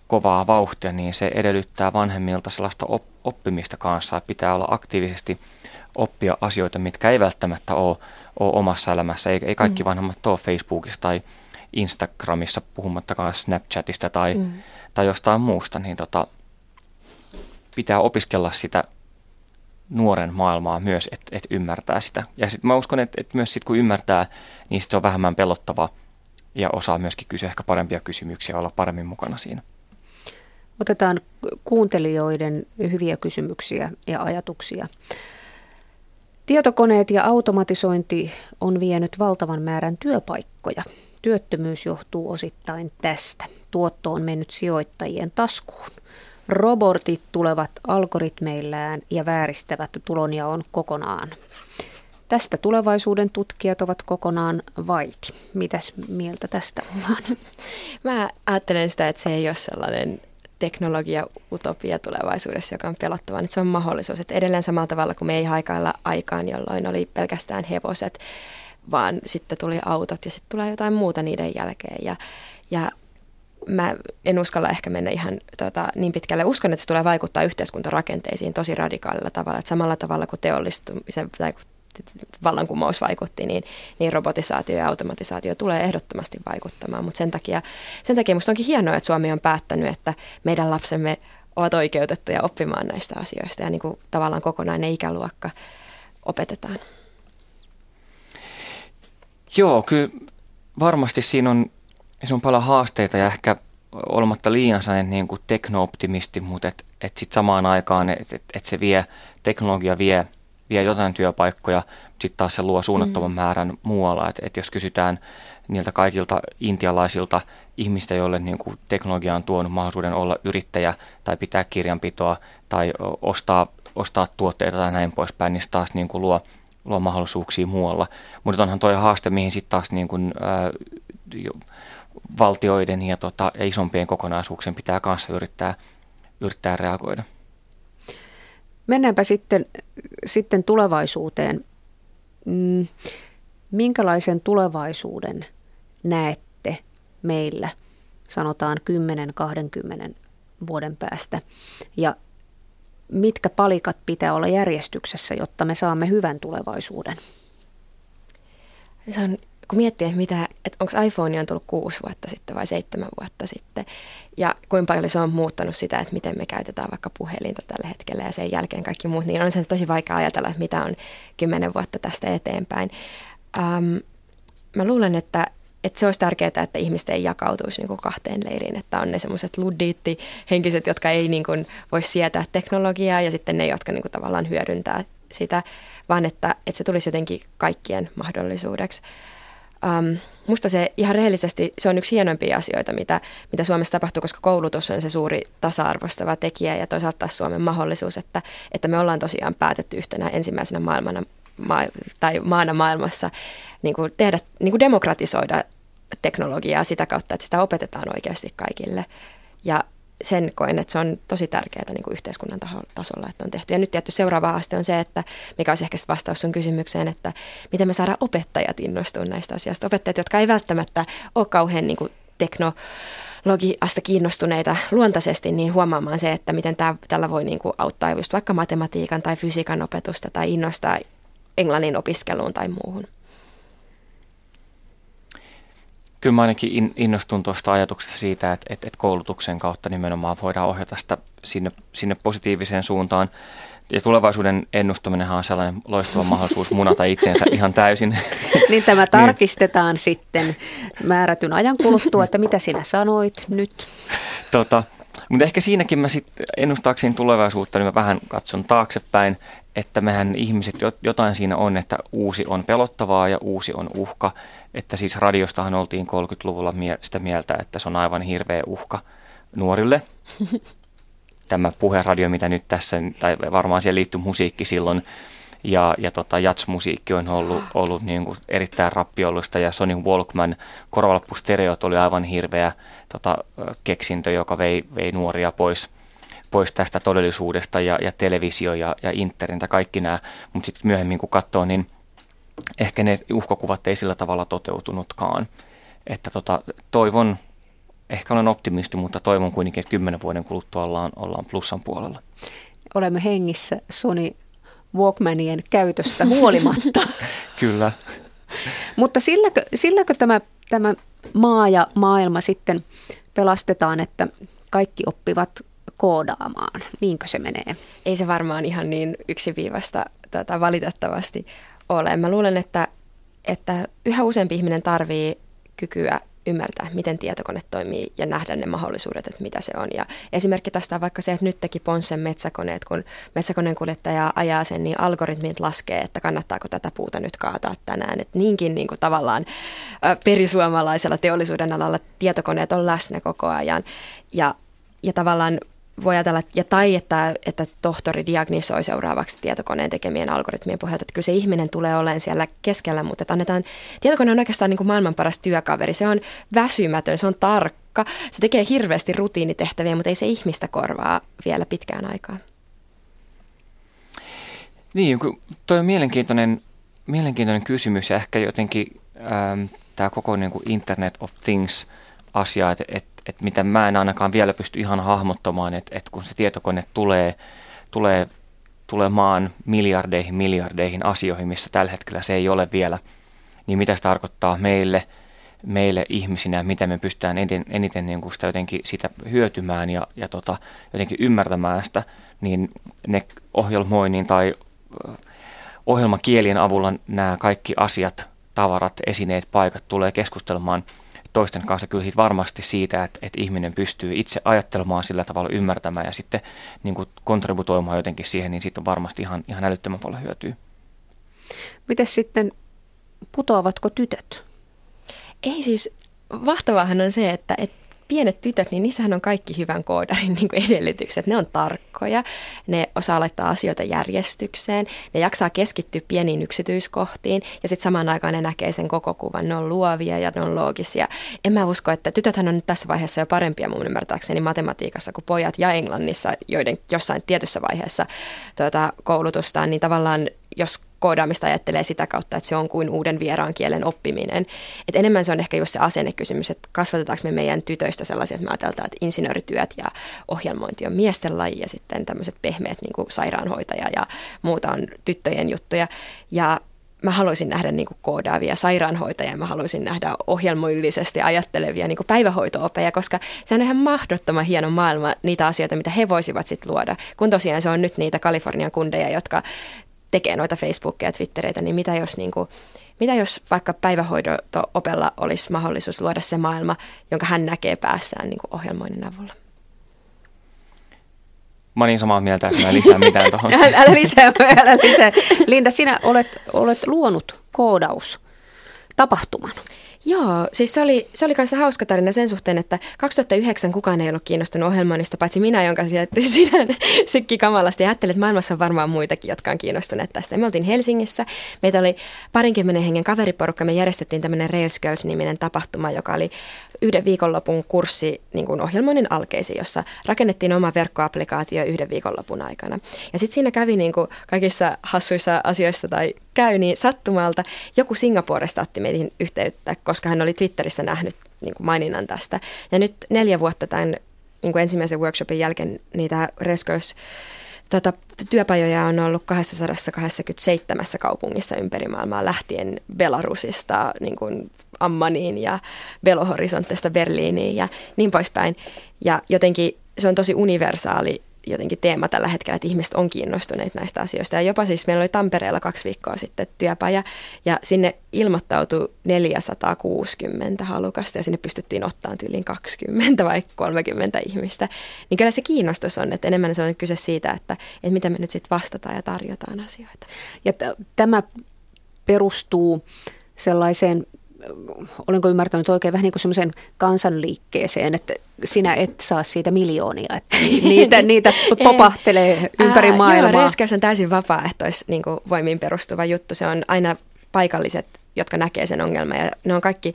kovaa vauhtia, niin se edellyttää vanhemmilta sellaista oppimista kanssa, että pitää olla aktiivisesti oppia asioita, mitkä ei välttämättä ole, ole omassa elämässä. Ei, ei kaikki mm. vanhemmat ole Facebookissa tai Instagramissa, puhumattakaan Snapchatista tai, mm. tai jostain muusta, niin tota, pitää opiskella sitä nuoren maailmaa myös, että et ymmärtää sitä. Ja sitten mä uskon, että et myös sitten kun ymmärtää, niin se on vähemmän pelottavaa ja osaa myöskin kysyä ehkä parempia kysymyksiä ja olla paremmin mukana siinä.
Otetaan kuuntelijoiden hyviä kysymyksiä ja ajatuksia. Tietokoneet ja automatisointi on vienyt valtavan määrän työpaikkoja. Työttömyys johtuu osittain tästä. Tuotto on mennyt sijoittajien taskuun. Robotit tulevat algoritmeillään ja vääristävät tulonjaon kokonaan. Tästä tulevaisuuden tutkijat ovat kokonaan vaiti. Mitäs mieltä tästä ollaan?
Mä ajattelen sitä, että se ei ole sellainen teknologia-utopia tulevaisuudessa, joka on pelottava. Nyt se on mahdollisuus, että edelleen samalla tavalla kuin me ei haikailla aikaan, jolloin oli pelkästään hevoset, vaan sitten tuli autot ja sitten tulee jotain muuta niiden jälkeen. Ja, ja mä en uskalla ehkä mennä ihan tota, niin pitkälle. Uskon, että se tulee vaikuttaa yhteiskuntarakenteisiin tosi radikaalilla tavalla. Että samalla tavalla kuin teollistumisen tai vallankumous vaikutti, niin, niin robotisaatio ja automatisaatio tulee ehdottomasti vaikuttamaan. Mutta sen takia, sen takia musta onkin hienoa, että Suomi on päättänyt, että meidän lapsemme ovat oikeutettuja oppimaan näistä asioista ja niin kuin tavallaan kokonainen ikäluokka opetetaan.
Joo, kyllä varmasti siinä on, siinä on paljon haasteita ja ehkä olematta liian sellainen niin kuin tekno-optimisti, mutta että et sitten samaan aikaan, että et, et se vie, teknologia vie vie jotain työpaikkoja, sitten taas se luo suunnattoman mm. määrän muualla. Että et jos kysytään niiltä kaikilta intialaisilta ihmistä, joille niin kuin teknologia on tuonut mahdollisuuden olla yrittäjä tai pitää kirjanpitoa tai ostaa, ostaa tuotteita tai näin poispäin, niin taas niin kuin luo, luo mahdollisuuksia muualla. Mutta onhan tuo haaste, mihin sitten taas niin kuin, ää, valtioiden ja, tota, ja isompien kokonaisuuksien pitää kanssa yrittää, yrittää reagoida.
Mennäänpä sitten, sitten tulevaisuuteen. Mm, minkälaisen tulevaisuuden näette meillä, sanotaan 10-20 vuoden päästä? Ja mitkä palikat pitää olla järjestyksessä, jotta me saamme hyvän tulevaisuuden?
Se on kun miettii, että, mitä, että onko iPhone on tullut kuusi vuotta sitten vai seitsemän vuotta sitten, ja kuinka paljon se on muuttanut sitä, että miten me käytetään vaikka puhelinta tällä hetkellä ja sen jälkeen kaikki muut, niin on se tosi vaikea ajatella, että mitä on kymmenen vuotta tästä eteenpäin. Um, mä luulen, että, että se olisi tärkeää, että ihmiset ei jakautuisi niin kahteen leiriin, että on ne semmoiset luddiitti henkiset, jotka ei niin kuin, voi sietää teknologiaa ja sitten ne, jotka niin kuin, tavallaan hyödyntää sitä, vaan että, että se tulisi jotenkin kaikkien mahdollisuudeksi. Um, musta se ihan rehellisesti, se on yksi hienompia asioita, mitä, mitä Suomessa tapahtuu, koska koulutus on se suuri tasa-arvostava tekijä ja toisaalta taas Suomen mahdollisuus, että, että me ollaan tosiaan päätetty yhtenä ensimmäisenä maailmana ma- tai maana maailmassa niin kuin tehdä, niin kuin demokratisoida teknologiaa sitä kautta, että sitä opetetaan oikeasti kaikille. Ja sen koen, että se on tosi tärkeää niin kuin yhteiskunnan tasolla, että on tehty. Ja nyt tietty seuraava haaste on se, että mikä olisi ehkä vastaus sun kysymykseen, että miten me saadaan opettajat innostumaan näistä asioista. Opettajat, jotka ei välttämättä ole kauhean niin kuin teknologiasta kiinnostuneita luontaisesti, niin huomaamaan se, että miten tämä, tällä voi niin kuin auttaa just vaikka matematiikan tai fysiikan opetusta tai innostaa englannin opiskeluun tai muuhun.
Kyllä mä ainakin innostun tuosta ajatuksesta siitä, että, että, että koulutuksen kautta nimenomaan voidaan ohjata sitä sinne, sinne positiiviseen suuntaan. Ja tulevaisuuden ennustaminen on sellainen loistava mahdollisuus munata itsensä ihan täysin. *laughs*
Niin tämä niin. tarkistetaan niin. sitten määrätyn ajan kuluttua, että mitä sinä sanoit nyt.
Tota, mutta ehkä siinäkin mä sitten ennustaakseni tulevaisuutta, niin mä vähän katson taaksepäin, että mehän ihmiset, jotain siinä on, että uusi on pelottavaa ja uusi on uhka. Että siis radiostahan oltiin 30-luvulla sitä mieltä, että se on aivan hirveä uhka nuorille. *laughs* Tämä puheradio, mitä nyt tässä, tai varmaan siihen liittyy musiikki silloin, ja, ja tota, jatsmusiikki on ollut, ollut niin kuin erittäin rappiollista ja Sony Walkman korvalappustereot oli aivan hirveä tota, keksintö, joka vei, vei nuoria pois, pois tästä todellisuudesta ja, ja televisio ja, ja internet ja kaikki nämä, mutta sitten myöhemmin kun katsoo, niin ehkä ne uhkakuvat ei sillä tavalla toteutunutkaan. että tota, toivon, ehkä olen optimisti, mutta toivon kuitenkin, että kymmenen vuoden kuluttua ollaan, ollaan plussan puolella.
Olemme hengissä Sony Walkmanien käytöstä huolimatta. *laughs*
Kyllä.
Mutta silläkö, silläkö tämä, tämä maa ja maailma sitten pelastetaan, että kaikki oppivat koodaamaan? Niinkö se menee?
Ei se varmaan ihan niin yksiviivasta tota, valitettavasti ole. Mä luulen, että, että yhä useampi ihminen tarvii kykyä ymmärtää, miten tietokone toimii ja nähdä ne mahdollisuudet, että mitä se on. Ja esimerkki tästä on vaikka se, että nyt teki Ponssen metsäkoneet, kun metsäkoneen kuljettaja ajaa sen, niin algoritmit laskee, että kannattaako tätä puuta nyt kaataa tänään. Että niinkin niin kuin tavallaan perisuomalaisella teollisuuden alalla tietokoneet on läsnä koko ajan. Ja, ja tavallaan voi ajatella, ja tai että, että tohtori diagnisoi seuraavaksi tietokoneen tekemien algoritmien pohjalta, että kyllä se ihminen tulee olemaan siellä keskellä, mutta että annetaan, tietokone on oikeastaan niin kuin maailman paras työkaveri, se on väsymätön, se on tarkka, se tekee hirveästi rutiinitehtäviä, mutta ei se ihmistä korvaa vielä pitkään aikaa.
Niin, toi on mielenkiintoinen, mielenkiintoinen kysymys ja ehkä jotenkin ähm, tämä koko niin kuin Internet of Things asia, että et että mitä mä en ainakaan vielä pysty ihan hahmottamaan, että, että kun se tietokone tulee, tulee, tulee maan miljardeihin, miljardeihin asioihin, missä tällä hetkellä se ei ole vielä, niin mitä se tarkoittaa meille, meille ihmisinä, miten me pystytään eniten, eniten niin kuin sitä jotenkin sitä hyötymään ja, ja tota, jotenkin ymmärtämään sitä, niin ne ohjelmoinnin tai ohjelmakielien avulla nämä kaikki asiat, tavarat, esineet, paikat tulee keskustelemaan – toisten kanssa kyllä siitä varmasti siitä, että, että ihminen pystyy itse ajattelemaan sillä tavalla ymmärtämään ja sitten niin kuin kontributoimaan jotenkin siihen, niin siitä on varmasti ihan, ihan älyttömän paljon hyötyä.
Miten sitten, putoavatko tytöt?
Ei siis, mahtavaahan on se, että, että pienet tytöt, niin niissähän on kaikki hyvän koodarin *laughs* niin kuin edellytykset. Ne on tarkkoja, ne osaa laittaa asioita järjestykseen, ne jaksaa keskittyä pieniin yksityiskohtiin ja sitten samaan aikaan ne näkee sen koko kuvan. Ne on luovia ja ne on loogisia. En mä usko, että tytöthän on nyt tässä vaiheessa jo parempia mun ymmärtääkseni matematiikassa kuin pojat ja englannissa, joiden jossain tietyssä vaiheessa tuota, koulutustaan, niin tavallaan jos koodaamista ajattelee sitä kautta, että se on kuin uuden vieraan kielen oppiminen. Et enemmän se on ehkä just se asennekysymys, että kasvatetaanko me meidän tytöistä sellaisia, että me ajatellaan, että insinöörityöt ja ohjelmointi on miesten laji ja sitten tämmöiset pehmeät niin kuin sairaanhoitaja ja muuta on tyttöjen juttuja. Ja mä haluaisin nähdä niin kuin koodaavia sairaanhoitajia, mä haluaisin nähdä ohjelmoillisesti ajattelevia niin päivähoitoopeja, koska se on ihan mahdottoman hieno maailma niitä asioita, mitä he voisivat sitten luoda. Kun tosiaan se on nyt niitä Kalifornian kundeja, jotka tekee noita Facebookia ja Twittereitä, niin mitä jos, niin kuin, mitä jos vaikka päivähoito-opella olisi mahdollisuus luoda se maailma, jonka hän näkee päässään niin kuin ohjelmoinnin avulla?
Mä olin samaa mieltä, että mä lisää mitään tuohon.
älä, *laughs* älä lisää, älä lisää. *laughs* Linda, sinä olet, olet luonut koodaus tapahtuman.
Joo, siis se oli, se oli kanssa hauska tarina sen suhteen, että 2009 kukaan ei ollut kiinnostunut ohjelmoinnista, paitsi minä, jonka *laughs* sinä sykki kamalasti ja ajattelin, että maailmassa on varmaan muitakin, jotka on kiinnostuneet tästä. Me oltiin Helsingissä, meitä oli parinkymmenen hengen kaveriporukka, me järjestettiin tämmöinen Rails Girls-niminen tapahtuma, joka oli yhden viikonlopun kurssi niin kuin ohjelmoinnin alkeisi, jossa rakennettiin oma verkkoaplikaatio yhden viikonlopun aikana. Ja sitten siinä kävi niin kuin kaikissa hassuissa asioissa tai käy, niin sattumalta joku Singaporesta otti meihin yhteyttä, koska hän oli Twitterissä nähnyt niin kuin maininnan tästä. Ja nyt neljä vuotta tämän niin kuin ensimmäisen workshopin jälkeen niitä Reskos Tota, työpajoja on ollut 227 kaupungissa ympäri maailmaa lähtien Belarusista niin kuin Ammaniin ja Belo Horizontesta Berliiniin ja niin poispäin. Ja jotenkin se on tosi universaali jotenkin teema tällä hetkellä, että ihmiset on kiinnostuneet näistä asioista. Ja jopa siis meillä oli Tampereella kaksi viikkoa sitten työpaja, ja sinne ilmoittautui 460 halukasta, ja sinne pystyttiin ottamaan tyyliin 20 vai 30 ihmistä. Niin kyllä se kiinnostus on, että enemmän se on kyse siitä, että, että miten me nyt sitten vastataan ja tarjotaan asioita.
Ja t- tämä perustuu sellaiseen olenko ymmärtänyt oikein vähän niin kuin semmoisen kansanliikkeeseen, että sinä et saa siitä miljoonia, että *laughs* niitä, niitä *laughs* popahtelee ympäri Ää, maailmaa.
Joo, Redskills on täysin vapaaehtois niin kuin voimiin perustuva juttu. Se on aina paikalliset, jotka näkee sen ongelman ja ne on kaikki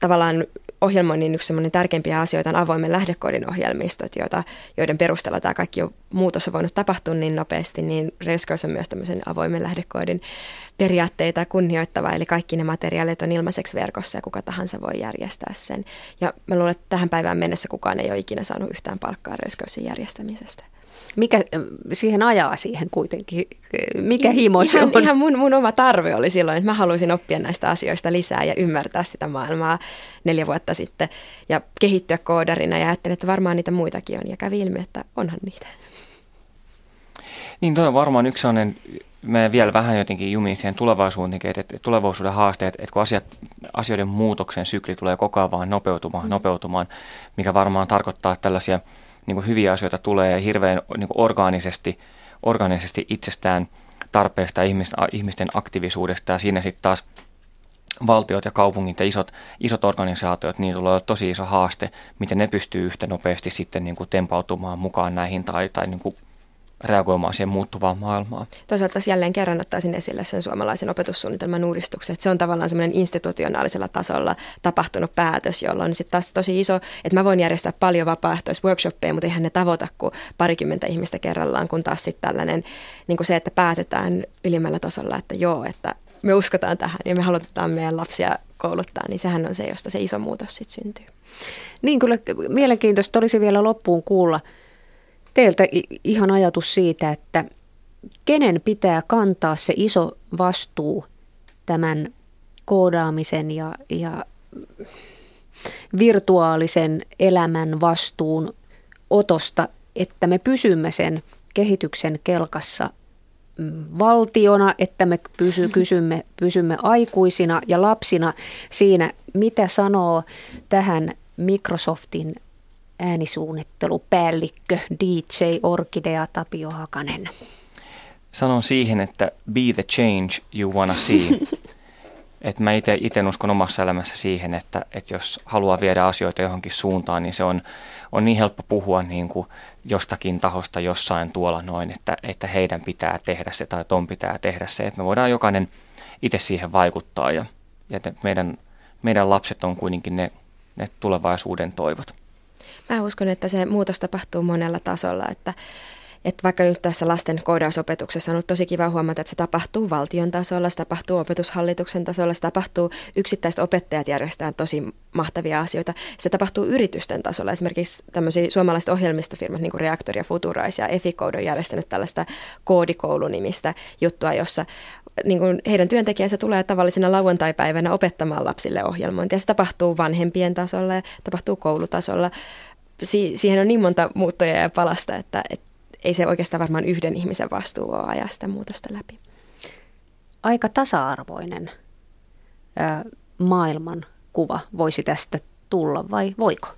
tavallaan ohjelmoinnin yksi tärkeimpiä asioita on avoimen lähdekoodin ohjelmistot, joita, joiden perusteella tämä kaikki muutos on voinut tapahtua niin nopeasti, niin Railscourse on myös tämmöisen avoimen lähdekoodin periaatteita kunnioittava, eli kaikki ne materiaalit on ilmaiseksi verkossa ja kuka tahansa voi järjestää sen. Ja mä luulen, että tähän päivään mennessä kukaan ei ole ikinä saanut yhtään palkkaa Railscoursen järjestämisestä.
Mikä siihen ajaa siihen kuitenkin? Mikä himo
se
on?
Ihan mun, mun oma tarve oli silloin, että mä haluaisin oppia näistä asioista lisää ja ymmärtää sitä maailmaa neljä vuotta sitten ja kehittyä koodarina ja ajattelin, että varmaan niitä muitakin on ja kävi ilmi, että onhan niitä.
Niin toi on varmaan yksi sellainen, me vielä vähän jotenkin jumiin siihen tulevaisuuteen, että tulevaisuuden haasteet, että kun asiat, asioiden muutoksen sykli tulee koko ajan vaan nopeutumaan, mm. nopeutumaan, mikä varmaan tarkoittaa että tällaisia – niin kuin hyviä asioita tulee hirveän niin kuin orgaanisesti, orgaanisesti itsestään tarpeesta ihmisten, ihmisten aktiivisuudesta. Ja siinä sitten taas valtiot ja kaupungit ja isot, isot organisaatiot, niin tulee tosi iso haaste, miten ne pystyy yhtä nopeasti sitten niin kuin tempautumaan mukaan näihin tai, tai niin kuin reagoimaan siihen muuttuvaan maailmaan.
Toisaalta jälleen kerran ottaisin esille sen suomalaisen opetussuunnitelman uudistuksen, että se on tavallaan semmoinen institutionaalisella tasolla tapahtunut päätös, jolloin on sitten taas tosi iso, että mä voin järjestää paljon vapaaehtoisworkshoppeja, mutta eihän ne tavoita kuin parikymmentä ihmistä kerrallaan, kun taas sitten tällainen niin kuin se, että päätetään ylimmällä tasolla, että joo, että me uskotaan tähän ja me halutaan meidän lapsia kouluttaa, niin sehän on se, josta se iso muutos sitten syntyy.
Niin kyllä mielenkiintoista olisi vielä loppuun kuulla – teiltä ihan ajatus siitä, että kenen pitää kantaa se iso vastuu tämän koodaamisen ja, ja virtuaalisen elämän vastuun otosta, että me pysymme sen kehityksen kelkassa mm, valtiona, että me pysy, *laughs* kysymme, pysymme aikuisina ja lapsina siinä, mitä sanoo tähän Microsoftin äänisuunnittelupäällikkö DJ Orkidea Tapio Hakanen?
Sanon siihen, että be the change you wanna see. *laughs* Et mä itse uskon omassa elämässä siihen, että, että jos haluaa viedä asioita johonkin suuntaan, niin se on, on niin helppo puhua niin kuin jostakin tahosta jossain tuolla noin, että, että heidän pitää tehdä se tai ton pitää tehdä se. Että me voidaan jokainen itse siihen vaikuttaa ja, ja meidän, meidän lapset on kuitenkin ne, ne tulevaisuuden toivot.
Mä uskon, että se muutos tapahtuu monella tasolla, että että vaikka nyt tässä lasten koodausopetuksessa on ollut tosi kiva huomata, että se tapahtuu valtion tasolla, se tapahtuu opetushallituksen tasolla, se tapahtuu yksittäiset opettajat järjestää tosi mahtavia asioita. Se tapahtuu yritysten tasolla. Esimerkiksi tämmöisiä suomalaiset ohjelmistofirmat, niin kuin Reaktori ja Futurais ja Eficode on järjestänyt tällaista koodikoulunimistä juttua, jossa niin kuin heidän työntekijänsä tulee tavallisena lauantaipäivänä opettamaan lapsille ohjelmointia. Se tapahtuu vanhempien tasolla ja tapahtuu koulutasolla si- siihen on niin monta muuttoja ja palasta, että et ei se oikeastaan varmaan yhden ihmisen vastuu ole ajaa sitä muutosta läpi.
Aika tasa-arvoinen ää, maailman kuva voisi tästä tulla vai voiko?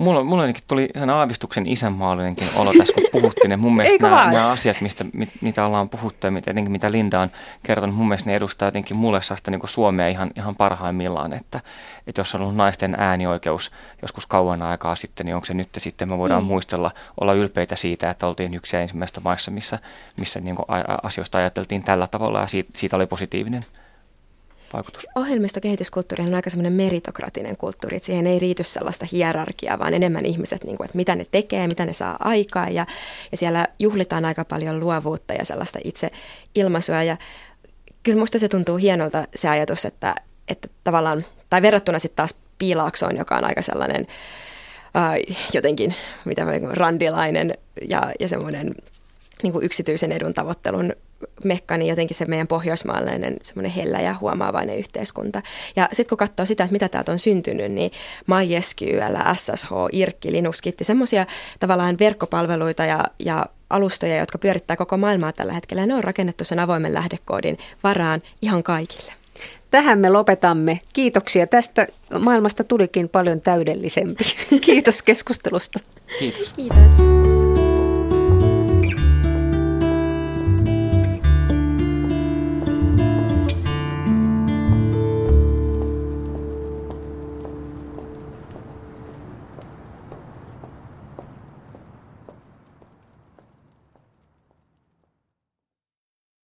Mulla, mulla tuli sen aavistuksen isänmaallinenkin olo tässä, kun puhuttiin. Mun mielestä nämä, nämä, asiat, mistä, mit, mitä ollaan puhuttu ja mitä, jotenkin, mitä Linda on kertonut, mun mielestä ne edustaa jotenkin mulle sellaista niin Suomea ihan, ihan parhaimmillaan. Että, että jos on ollut naisten äänioikeus joskus kauan aikaa sitten, niin onko se nyt sitten, me voidaan mm. muistella, olla ylpeitä siitä, että oltiin yksi ensimmäistä maissa, missä, missä niin asioista ajateltiin tällä tavalla ja siitä, siitä oli positiivinen vaikutus?
Ohjelmistokehityskulttuuri on aika semmoinen meritokratinen kulttuuri, että siihen ei riity sellaista hierarkiaa, vaan enemmän ihmiset, niin kuin, että mitä ne tekee, mitä ne saa aikaa ja, ja siellä juhlitaan aika paljon luovuutta ja sellaista itse ilmaisua ja kyllä musta se tuntuu hienolta se ajatus, että, että tavallaan, tai verrattuna sitten taas Piilaaksoon, joka on aika sellainen äh, jotenkin, mitä mä, randilainen ja, ja semmoinen niin kuin yksityisen edun tavoittelun mekka, niin jotenkin se meidän pohjoismaalainen semmoinen hellä ja huomaavainen yhteiskunta. Ja sitten kun katsoo sitä, että mitä täältä on syntynyt, niin MySQL, SSH, IRKki, Linux, Kitti, semmoisia tavallaan verkkopalveluita ja, ja alustoja, jotka pyörittää koko maailmaa tällä hetkellä. Ja ne on rakennettu sen avoimen lähdekoodin varaan ihan kaikille.
Tähän me lopetamme. Kiitoksia. Tästä maailmasta tulikin paljon täydellisempi. *laughs* Kiitos keskustelusta.
Kiitos.
Kiitos.